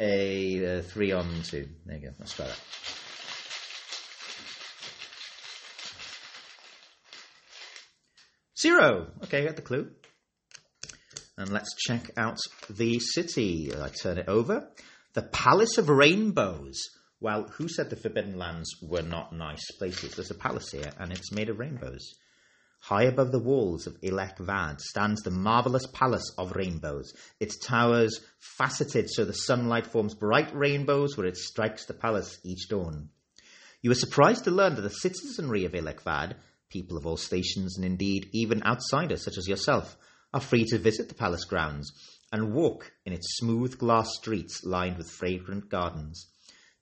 a, a three on two. There you go. Let's try that. Zero. Okay, I got the clue. And let's check out the city. I turn it over. The Palace of Rainbows. Well, who said the Forbidden Lands were not nice places? There's a palace here, and it's made of rainbows. High above the walls of Ilek Vad stands the marvellous Palace of Rainbows, its towers faceted so the sunlight forms bright rainbows where it strikes the palace each dawn. You are surprised to learn that the citizenry of Ilek Vad, people of all stations, and indeed even outsiders such as yourself, are free to visit the palace grounds and walk in its smooth glass streets lined with fragrant gardens.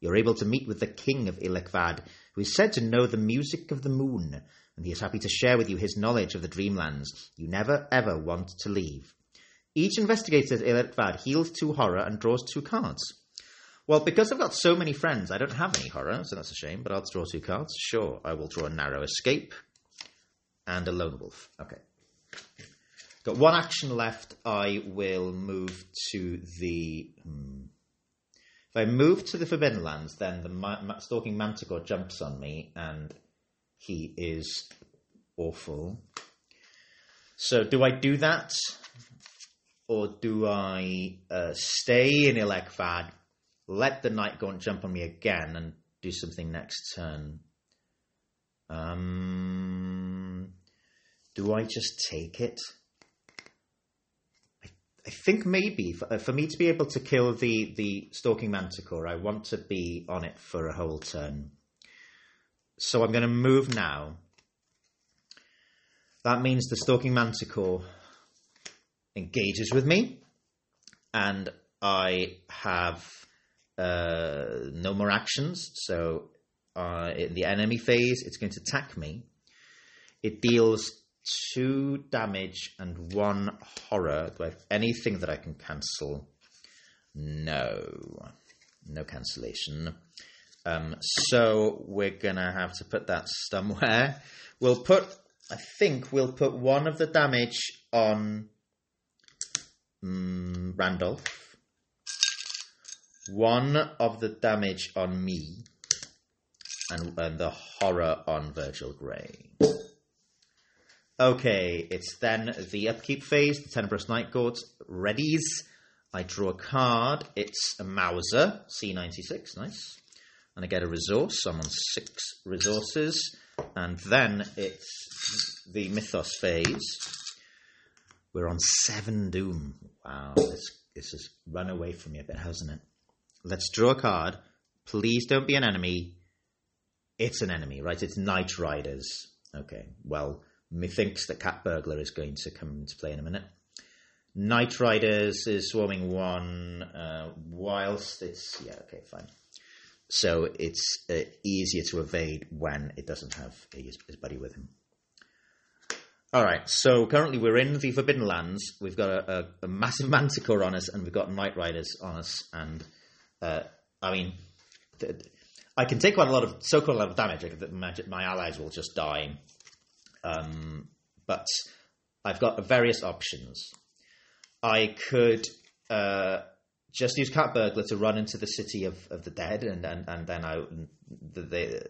You're able to meet with the king of Ilek Vad, who is said to know the music of the moon, and he is happy to share with you his knowledge of the dreamlands you never ever want to leave. Each investigator at Ilek Vad heals two horror and draws two cards. Well, because I've got so many friends, I don't have any horror, so that's a shame. But I'll draw two cards. Sure, I will draw a narrow escape and a lone wolf. Okay. Got one action left. I will move to the. Hmm. If I move to the Forbidden Lands, then the ma- ma- Stalking Manticore jumps on me, and he is awful. So, do I do that? Or do I uh, stay in Ilek Vad, let the Night Gaunt jump on me again, and do something next turn? Um, do I just take it? I, think maybe for, uh, for me to be able to kill the, the Stalking Manticore, I want to be on it for a whole turn. So I'm going to move now. That means the Stalking Manticore engages with me, and I have uh, no more actions. So uh, in the enemy phase, it's going to attack me. It deals two damage and one horror. Do I have anything that I can cancel? No. No cancellation. Um, so we're gonna have to put that somewhere. We'll put, I think we'll put one of the damage on um, Randolph, one of the damage on me, and, and the horror on Virgil Grey. Okay, it's then the upkeep phase. The Tenebrous Night Gaunt readies. I draw a card. It's a Mauser, C96, nice. And I get a resource. I'm on six resources. And then it's the Mythos phase. We're on seven Doom. Wow, this, this has run away from me a bit, hasn't it? Let's draw a card. Please don't be an enemy. It's an enemy, right? It's Night Riders. Okay, well, methinks that Cat Burglar is going to come into play in a minute. Night Riders is swarming one, uh, whilst it's yeah okay fine. So it's uh, easier to evade when it doesn't have his, his buddy with him. All right, so currently we're in the Forbidden Lands. We've got a, a, a massive Manticore on us, and we've got Night Riders on us. And uh, I mean, th- I can take quite a lot of so quite a lot of damage. Like, my allies will just die. Um, but I've got various options. I could uh, just use Cat Burglar to run into the city of, of the dead, and, and, and then I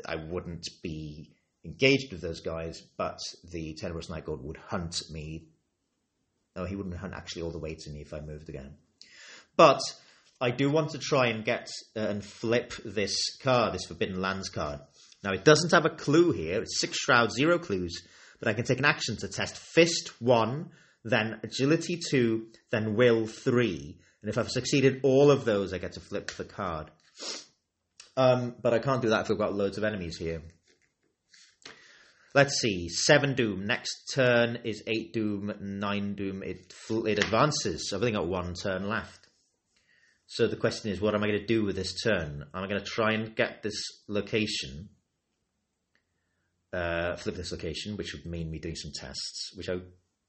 I wouldn't be engaged with those guys, but the Tenebrous Night Gaunt would hunt me. No, he wouldn't hunt actually all the way to me if I moved again. But I do want to try and get uh, and flip this card, this Forbidden Lands card. Now it doesn't have a clue here. It's six shrouds, zero clues. But I can take an action to test Fist one, then Agility two, then Will three. And if I've succeeded all of those, I get to flip the card. Um, but I can't do that if we've got loads of enemies here. Let's see. Seven Doom. Next turn is eight Doom, nine Doom. It it advances. I've only got one turn left. So the question is, what am I going to do with this turn? Am I going to try and get this location, uh, flip this location, which would mean me doing some tests, which I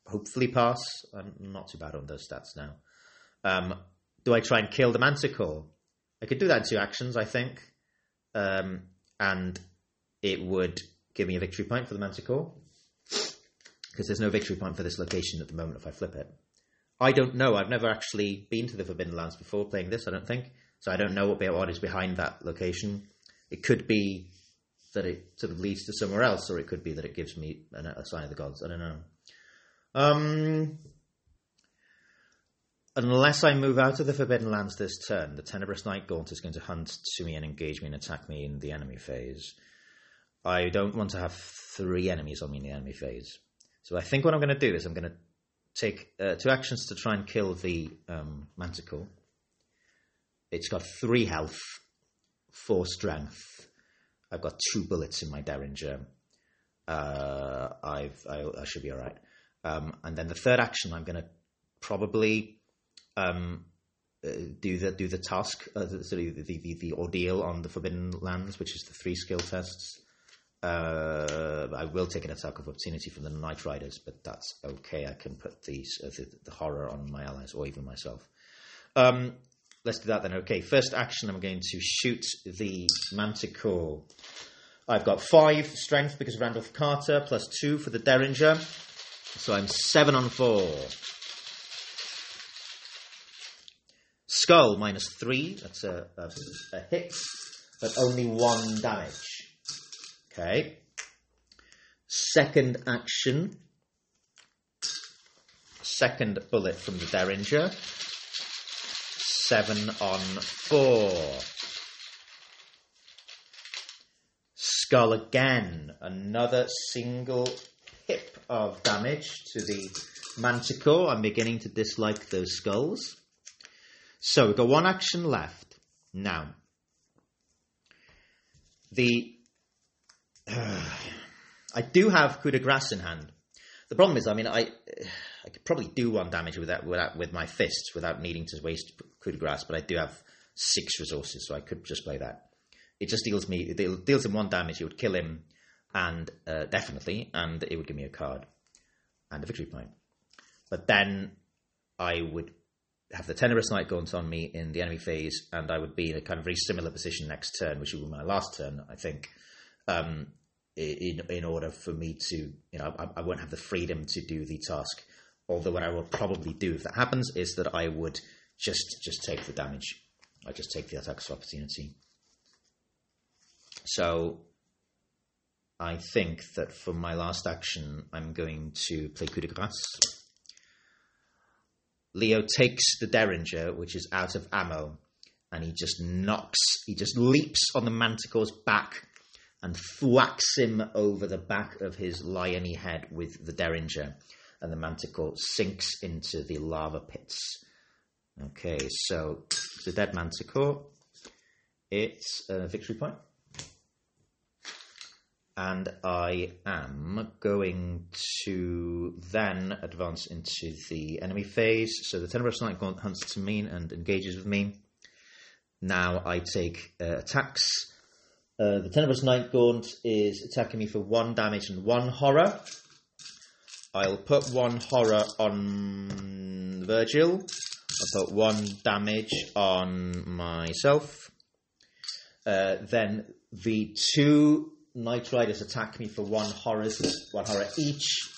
hopefully pass. I'm not too bad on those stats now. Um, do I try and kill the Manticore? I could do that in two actions, I think, um, and it would give me a victory point for the Manticore because there's no victory point for this location at the moment if I flip it. I don't know. I've never actually been to the Forbidden Lands before playing this. I don't think so. I don't know what, what is behind that location. It could be that it sort of leads to somewhere else, or it could be that it gives me a, a sign of the gods. I don't know. Um, unless I move out of the Forbidden Lands this turn, the Tenebrous Night Gaunt is going to hunt to me and engage me and attack me in the enemy phase. I don't want to have three enemies on me in the enemy phase. So I think what I'm going to do is I'm going to take uh, two actions to try and kill the um, Manticore. It's got three health, four strength. I've got two bullets in my Derringer. Uh, I've, I, I, should be all right. Um, and then the third action, I'm going to probably um, uh, do the do the task, uh, the, the, the, the ordeal on the Forbidden Lands, which is the three skill tests. Uh, I will take an attack of opportunity from the Night Riders, but that's okay. I can put uh, the, the, horror on my allies or even myself. Um, let's do that then. Okay, first action, I'm going to shoot the Manticore. I've got five strength because of Randolph Carter, plus two for the Derringer. So I'm seven on four. Skull minus three. That's a, a, a hit, but only one damage. Okay. Second action. Second bullet from the Derringer. Seven on four. Skull again. Another single hip of damage to the Manticore. I'm beginning to dislike those skulls. So we've got one action left. Now, the uh, I do have coup de grace in hand. The problem is, I mean, I I could probably do one damage without, without with my fists without needing to waste coup de grace, but I do have six resources, so I could just play that. It just deals me it deals him one damage. It would kill him, and uh, definitely, and it would give me a card and a victory point. But then I would have the Tenebrous Night Gaunt on me in the enemy phase, and I would be in a kind of very similar position next turn, which would be my last turn, I think. Um, in in order for me to, you know, I, I, won't have the freedom to do the task. Although what I will probably do if that happens is that I would just just take the damage. I just take the attack of opportunity. So I think that for my last action, I'm going to play coup de grace. Leo takes the Derringer, which is out of ammo, and he just knocks, he just leaps on the Manticore's back and thwacks him over the back of his liony head with the Derringer, and the Manticore sinks into the lava pits. Okay, so the dead Manticore. It's a victory point. And I am going to then advance into the enemy phase. So the Tenebrous Night hunts to me and engages with me. Now I take uh, attacks uh, the Tenebrous Night Gaunt is attacking me for one damage and one horror. I'll put one horror on Virgil. I'll put one damage on myself. Uh, then the two Night Riders attack me for one horror, one horror each.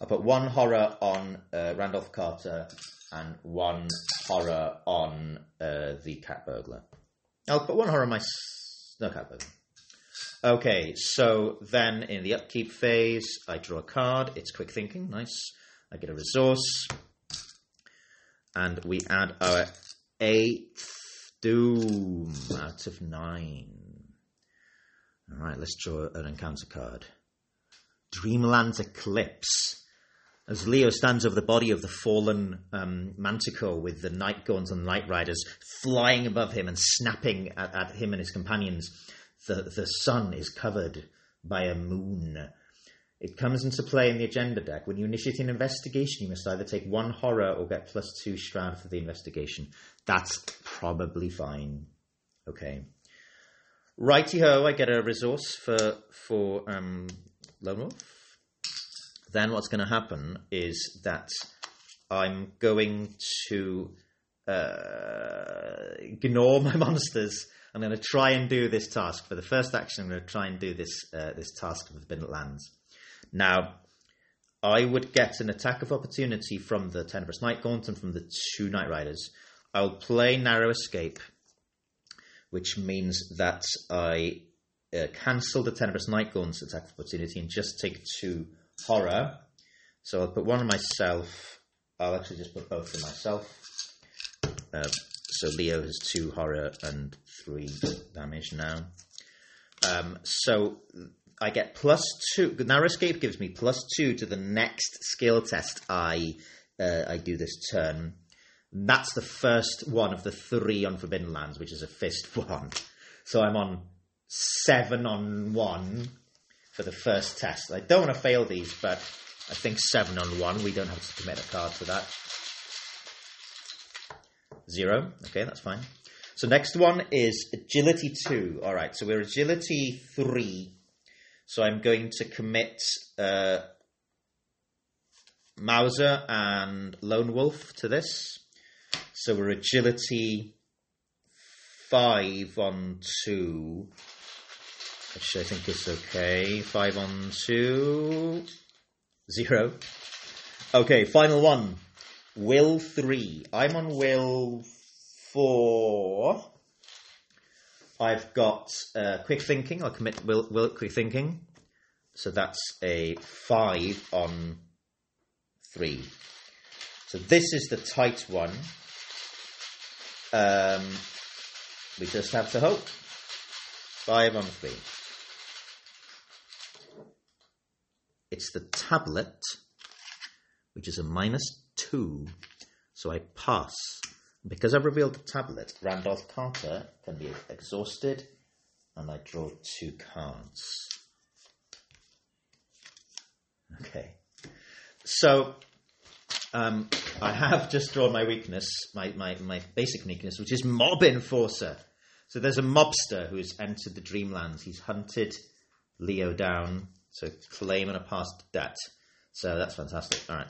I'll put one horror on uh, Randolph Carter and one horror on uh, the Cat Burglar. I'll put one horror on my no Cat Burglar. Okay, so then in the upkeep phase, I draw a card. It's quick thinking, nice. I get a resource. And we add our eighth doom out of nine. All right, let's draw an encounter card. Dreamland's Eclipse. As Leo stands over the body of the fallen um, Manticore with the Night Gaunts and Night Riders flying above him and snapping at, at him and his companions, the, the sun is covered by a moon. It comes into play in the agenda deck. When you initiate an investigation, you must either take one horror or get plus two shroud for the investigation. That's probably fine. Okay. Righty ho, I get a resource for for um, Lone Wolf. Then what's going to happen is that I'm going to uh, ignore my monsters I'm going to try and do this task. For the first action, I'm going to try and do this uh, this task with Forbidden Lands. Now, I would get an attack of opportunity from the Tenebrous Night Gaunt and from the two Night Riders. I'll play Narrow Escape, which means that I uh, cancel the Tenebrous Night Gaunt's attack of opportunity and just take two Horror. So I'll put one on myself. I'll actually just put both on myself. Uh, so Leo has two horror and three damage now. Um, so I get plus two. Narrow escape gives me plus two to the next skill test I uh, I do this turn. That's the first one of the three on Forbidden Lands, which is a fist one. So I'm on seven on one for the first test. I don't want to fail these, but I think seven on one. We don't have to commit a card for that. Zero. Okay, that's fine. So next one is agility two. All right, so we're agility three. So I'm going to commit uh, Mauser and Lone Wolf to this. So we're agility five on two, which I think is okay. Five on two, zero. Okay, final one. Will three. I'm on will four. I've got uh, quick thinking. I'll commit will, will quick thinking. So that's a five on three. So this is the tight one. Um, we just have to hope. Five on three. It's the tablet, which is a minus two. So I pass. Because I've revealed the tablet, Randolph Carter can be exhausted, and I draw two cards. Okay. So um, I have just drawn my weakness, my, my, my basic weakness, which is mob enforcer. So there's a mobster who has entered the Dreamlands. He's hunted Leo down, so claiming a past debt. So that's fantastic. All right.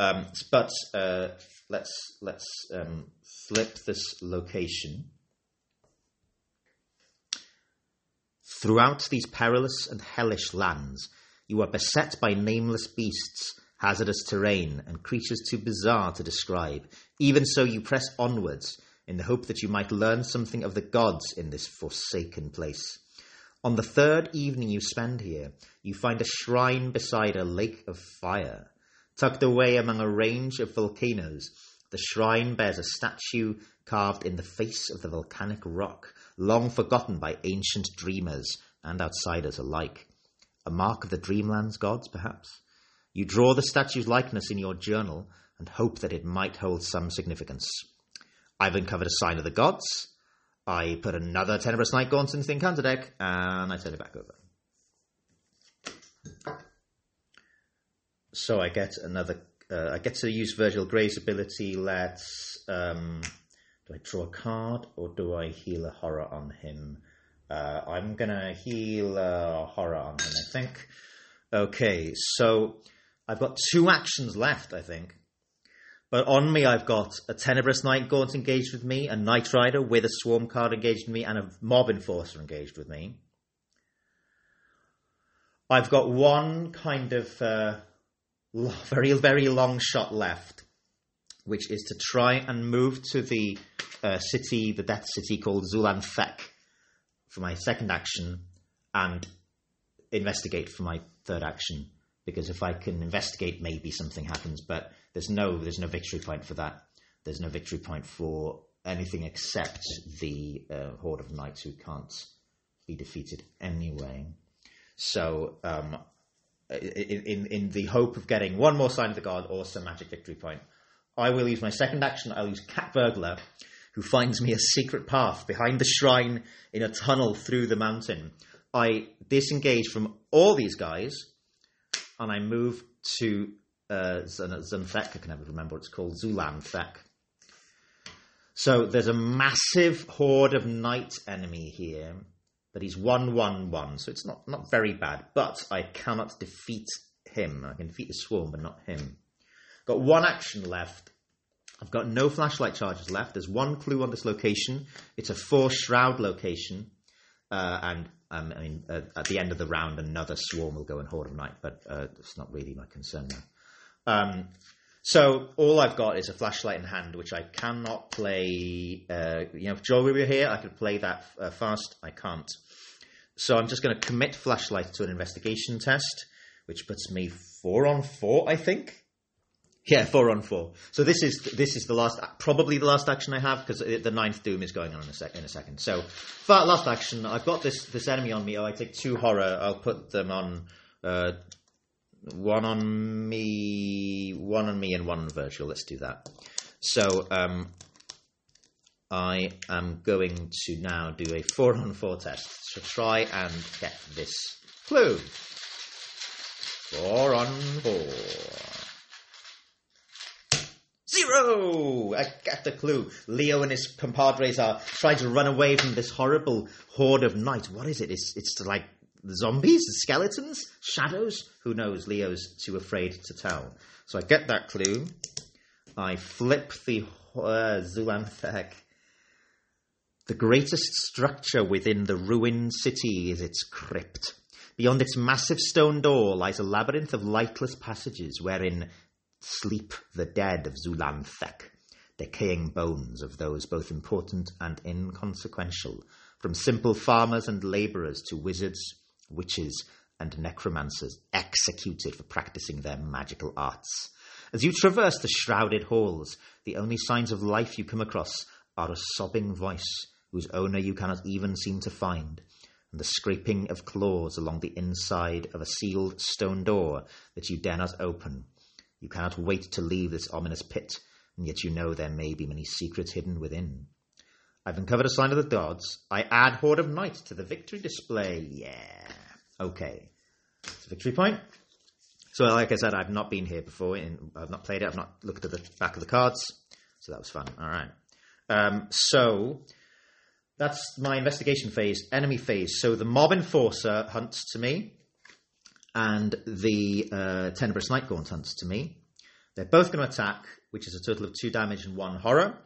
Um, but uh, let's let's um, flip this location. Throughout these perilous and hellish lands, you are beset by nameless beasts, hazardous terrain, and creatures too bizarre to describe. Even so, you press onwards in the hope that you might learn something of the gods in this forsaken place. On the third evening you spend here, you find a shrine beside a lake of fire. Tucked away among a range of volcanoes, the shrine bears a statue carved in the face of the volcanic rock, long forgotten by ancient dreamers and outsiders alike. A mark of the dreamland's gods, perhaps? You draw the statue's likeness in your journal and hope that it might hold some significance. I've uncovered a sign of the gods. I put another Tenebrous Night Gaunt into the encounter deck, and I turn it back over. So I get another. Uh, I get to use Virgil Grey's ability. Let's. Um, do I draw a card or do I heal a horror on him? Uh, I'm gonna heal a horror on him. I think. Okay, so I've got two actions left. I think. But on me, I've got a Tenebrous Night Gaunt engaged with me, a Night Rider with a Swarm card engaged with me, and a Mob Enforcer engaged with me. I've got one kind of uh, very, very long shot left, which is to try and move to the uh, city, the Death City called Zulanthek for my second action, and investigate for my third action. Because if I can investigate, maybe something happens. But there's no there's no victory point for that. There's no victory point for anything except the uh, horde of knights who can't be defeated anyway. So, um, in, in the hope of getting one more sign of the god or some magic victory point, I will use my second action. I'll use Cat Burglar, who finds me a secret path behind the shrine in a tunnel through the mountain. I disengage from all these guys, and I move to uh, Zunthek. I can never remember what it's called. Zulan Thek. So there's a massive horde of night enemy here, but he's one one one, so it's not not very bad. But I cannot defeat him. I can defeat the swarm, but not him. Got one action left. I've got no flashlight charges left. There's one clue on this location. It's a four shroud location, uh, and um, I mean, uh, at the end of the round, another swarm will go and horde of night, but uh, it's not really my concern now. Um, so all I've got is a flashlight in hand, which I cannot play. Uh, you know, if Joey were here, I could play that uh, fast. I can't. So I'm just going to commit flashlight to an investigation test, which puts me four on four, I think. Yeah, four on four. So this is this is the last, probably the last action I have because the ninth doom is going on in a, sec, in a second. So last action, I've got this this enemy on me. Oh, I take two horror. I'll put them on uh, one on me, one on me, and one on Virgil. Let's do that. So um, I am going to now do a four on four test to try and get this clue. Four on four. Zero! I get the clue. Leo and his compadres are trying to run away from this horrible horde of knights. What is it? It's, it's like the zombies, the skeletons, shadows. Who knows? Leo's too afraid to tell. So I get that clue. I flip the uh, Zulan Thek. The greatest structure within the ruined city is its crypt. Beyond its massive stone door lies a labyrinth of lightless passages wherein sleep the dead of Zulanthek, decaying bones of those both important and inconsequential, from simple farmers and labourers to wizards, witches, and necromancers executed for practicing their magical arts. As you traverse the shrouded halls, the only signs of life you come across are a sobbing voice whose owner you cannot even seem to find, and the scraping of claws along the inside of a sealed stone door that you dare not open. You cannot wait to leave this ominous pit, and yet you know there may be many secrets hidden within. I've uncovered a sign of the gods. I add Horde of Night to the victory display. Yeah. Okay. It's a victory point. So, like I said, I've not been here before. In, I've not played it. I've not looked at the back of the cards. So that was fun. All right. Um, so that's my investigation phase, enemy phase. So the mob enforcer hunts to me, and the uh, Tenebrous hunts to me. They're both going to attack, which is a total of two damage and one horror.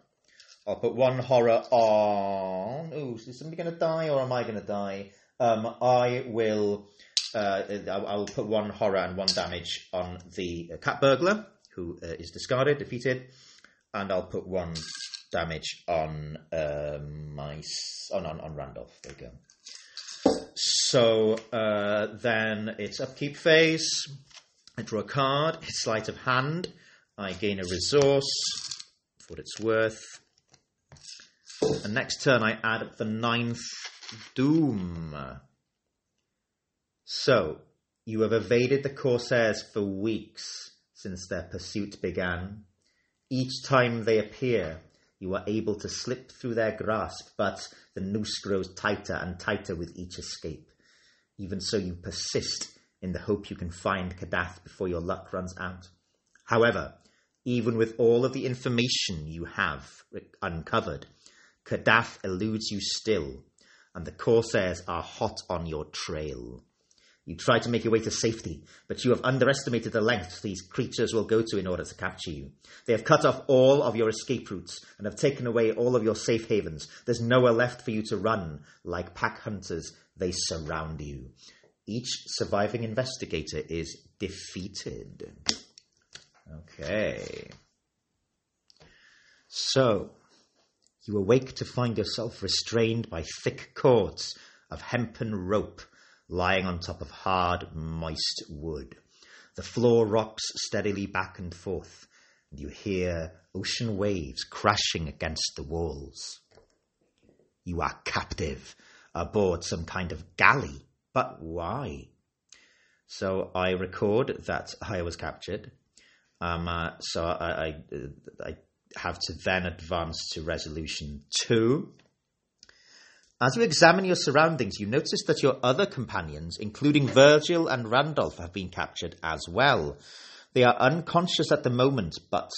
I'll put one horror on. Ooh, is somebody going to die, or am I going to die? Um, I will. Uh, I will put one horror and one damage on the cat burglar, who uh, is discarded, defeated, and I'll put one damage on um, my on, on on Randolph. There you go. So uh, then it's upkeep phase. I draw a card. It's sleight of hand. I gain a resource for what it's worth. And next turn I add the ninth doom. So you have evaded the Corsairs for weeks since their pursuit began. Each time they appear, you are able to slip through their grasp, but the noose grows tighter and tighter with each escape. Even so, you persist in the hope you can find Kadath before your luck runs out. However, even with all of the information you have uncovered, Kadath eludes you still, and the Corsairs are hot on your trail. You try to make your way to safety, but you have underestimated the lengths these creatures will go to in order to capture you. They have cut off all of your escape routes and have taken away all of your safe havens. There's nowhere left for you to run. Like pack hunters, they surround you. Each surviving investigator is defeated. Okay. So, you awake to find yourself restrained by thick cords of hempen rope lying on top of hard, moist wood. The floor rocks steadily back and forth, and you hear ocean waves crashing against the walls. You are captive aboard some kind of galley, but why? So I record that I was captured. Um, uh, so I, I, I have to then advance to resolution two. As you examine your surroundings, you notice that your other companions, including Virgil and Randolph, have been captured as well. They are unconscious at the moment, but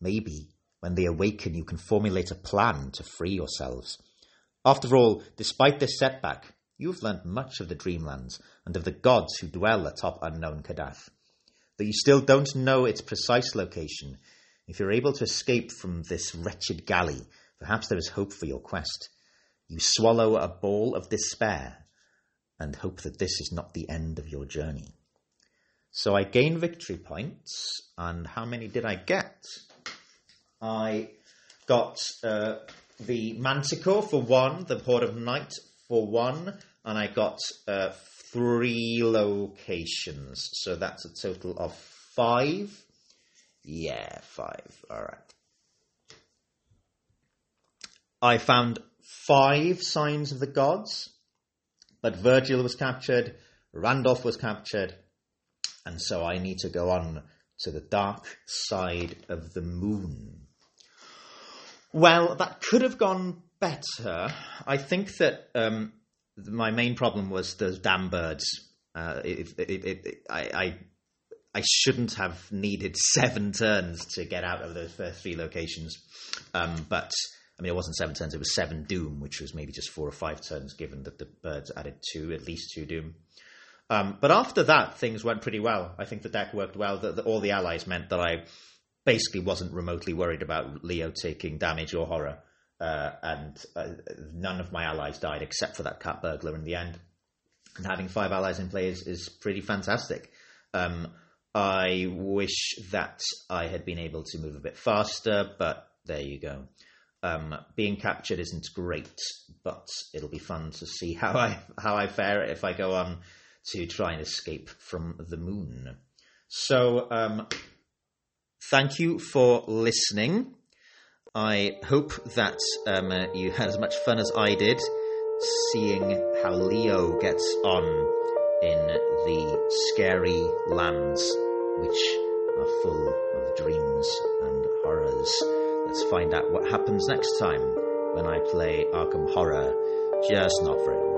maybe when they awaken, you can formulate a plan to free yourselves. After all, despite this setback, you have learned much of the Dreamlands and of the gods who dwell atop unknown Kadath. Though you still don't know its precise location, if you're able to escape from this wretched galley, perhaps there is hope for your quest. You swallow a ball of despair and hope that this is not the end of your journey. So I gain victory points, and how many did I get? I got uh, the Manticore for one, the Horde of Night for one, and I got uh, three locations. So that's a total of five. Yeah, five. All right. I found five signs of the gods, but Virgil was captured, Randolph was captured, and so I need to go on to the dark side of the moon. Well, that could have gone better. I think that um, my main problem was those damn birds. Uh, it, it, it, I, I, I shouldn't have needed seven turns to get out of those first three locations, um, but I mean, it wasn't seven turns; it was seven Doom, which was maybe just four or five turns, given that the birds added two, at least two Doom. Um, but after that, things went pretty well. I think the deck worked well. The, the, all the allies meant that I basically wasn't remotely worried about Leo taking damage or horror. uh, and uh, none of my allies died except for that cat burglar in the end. And having five allies in play is, is pretty fantastic. Um, I wish that I had been able to move a bit faster, but there you go. Um, being captured isn't great, but it'll be fun to see how I how I fare if I go on to try and escape from the moon. So, um, thank you for listening. I hope that um, you had as much fun as I did seeing how Leo gets on in the scary lands which are full of dreams and horrors. Let's find out what happens next time when I play Arkham Horror, just not a while.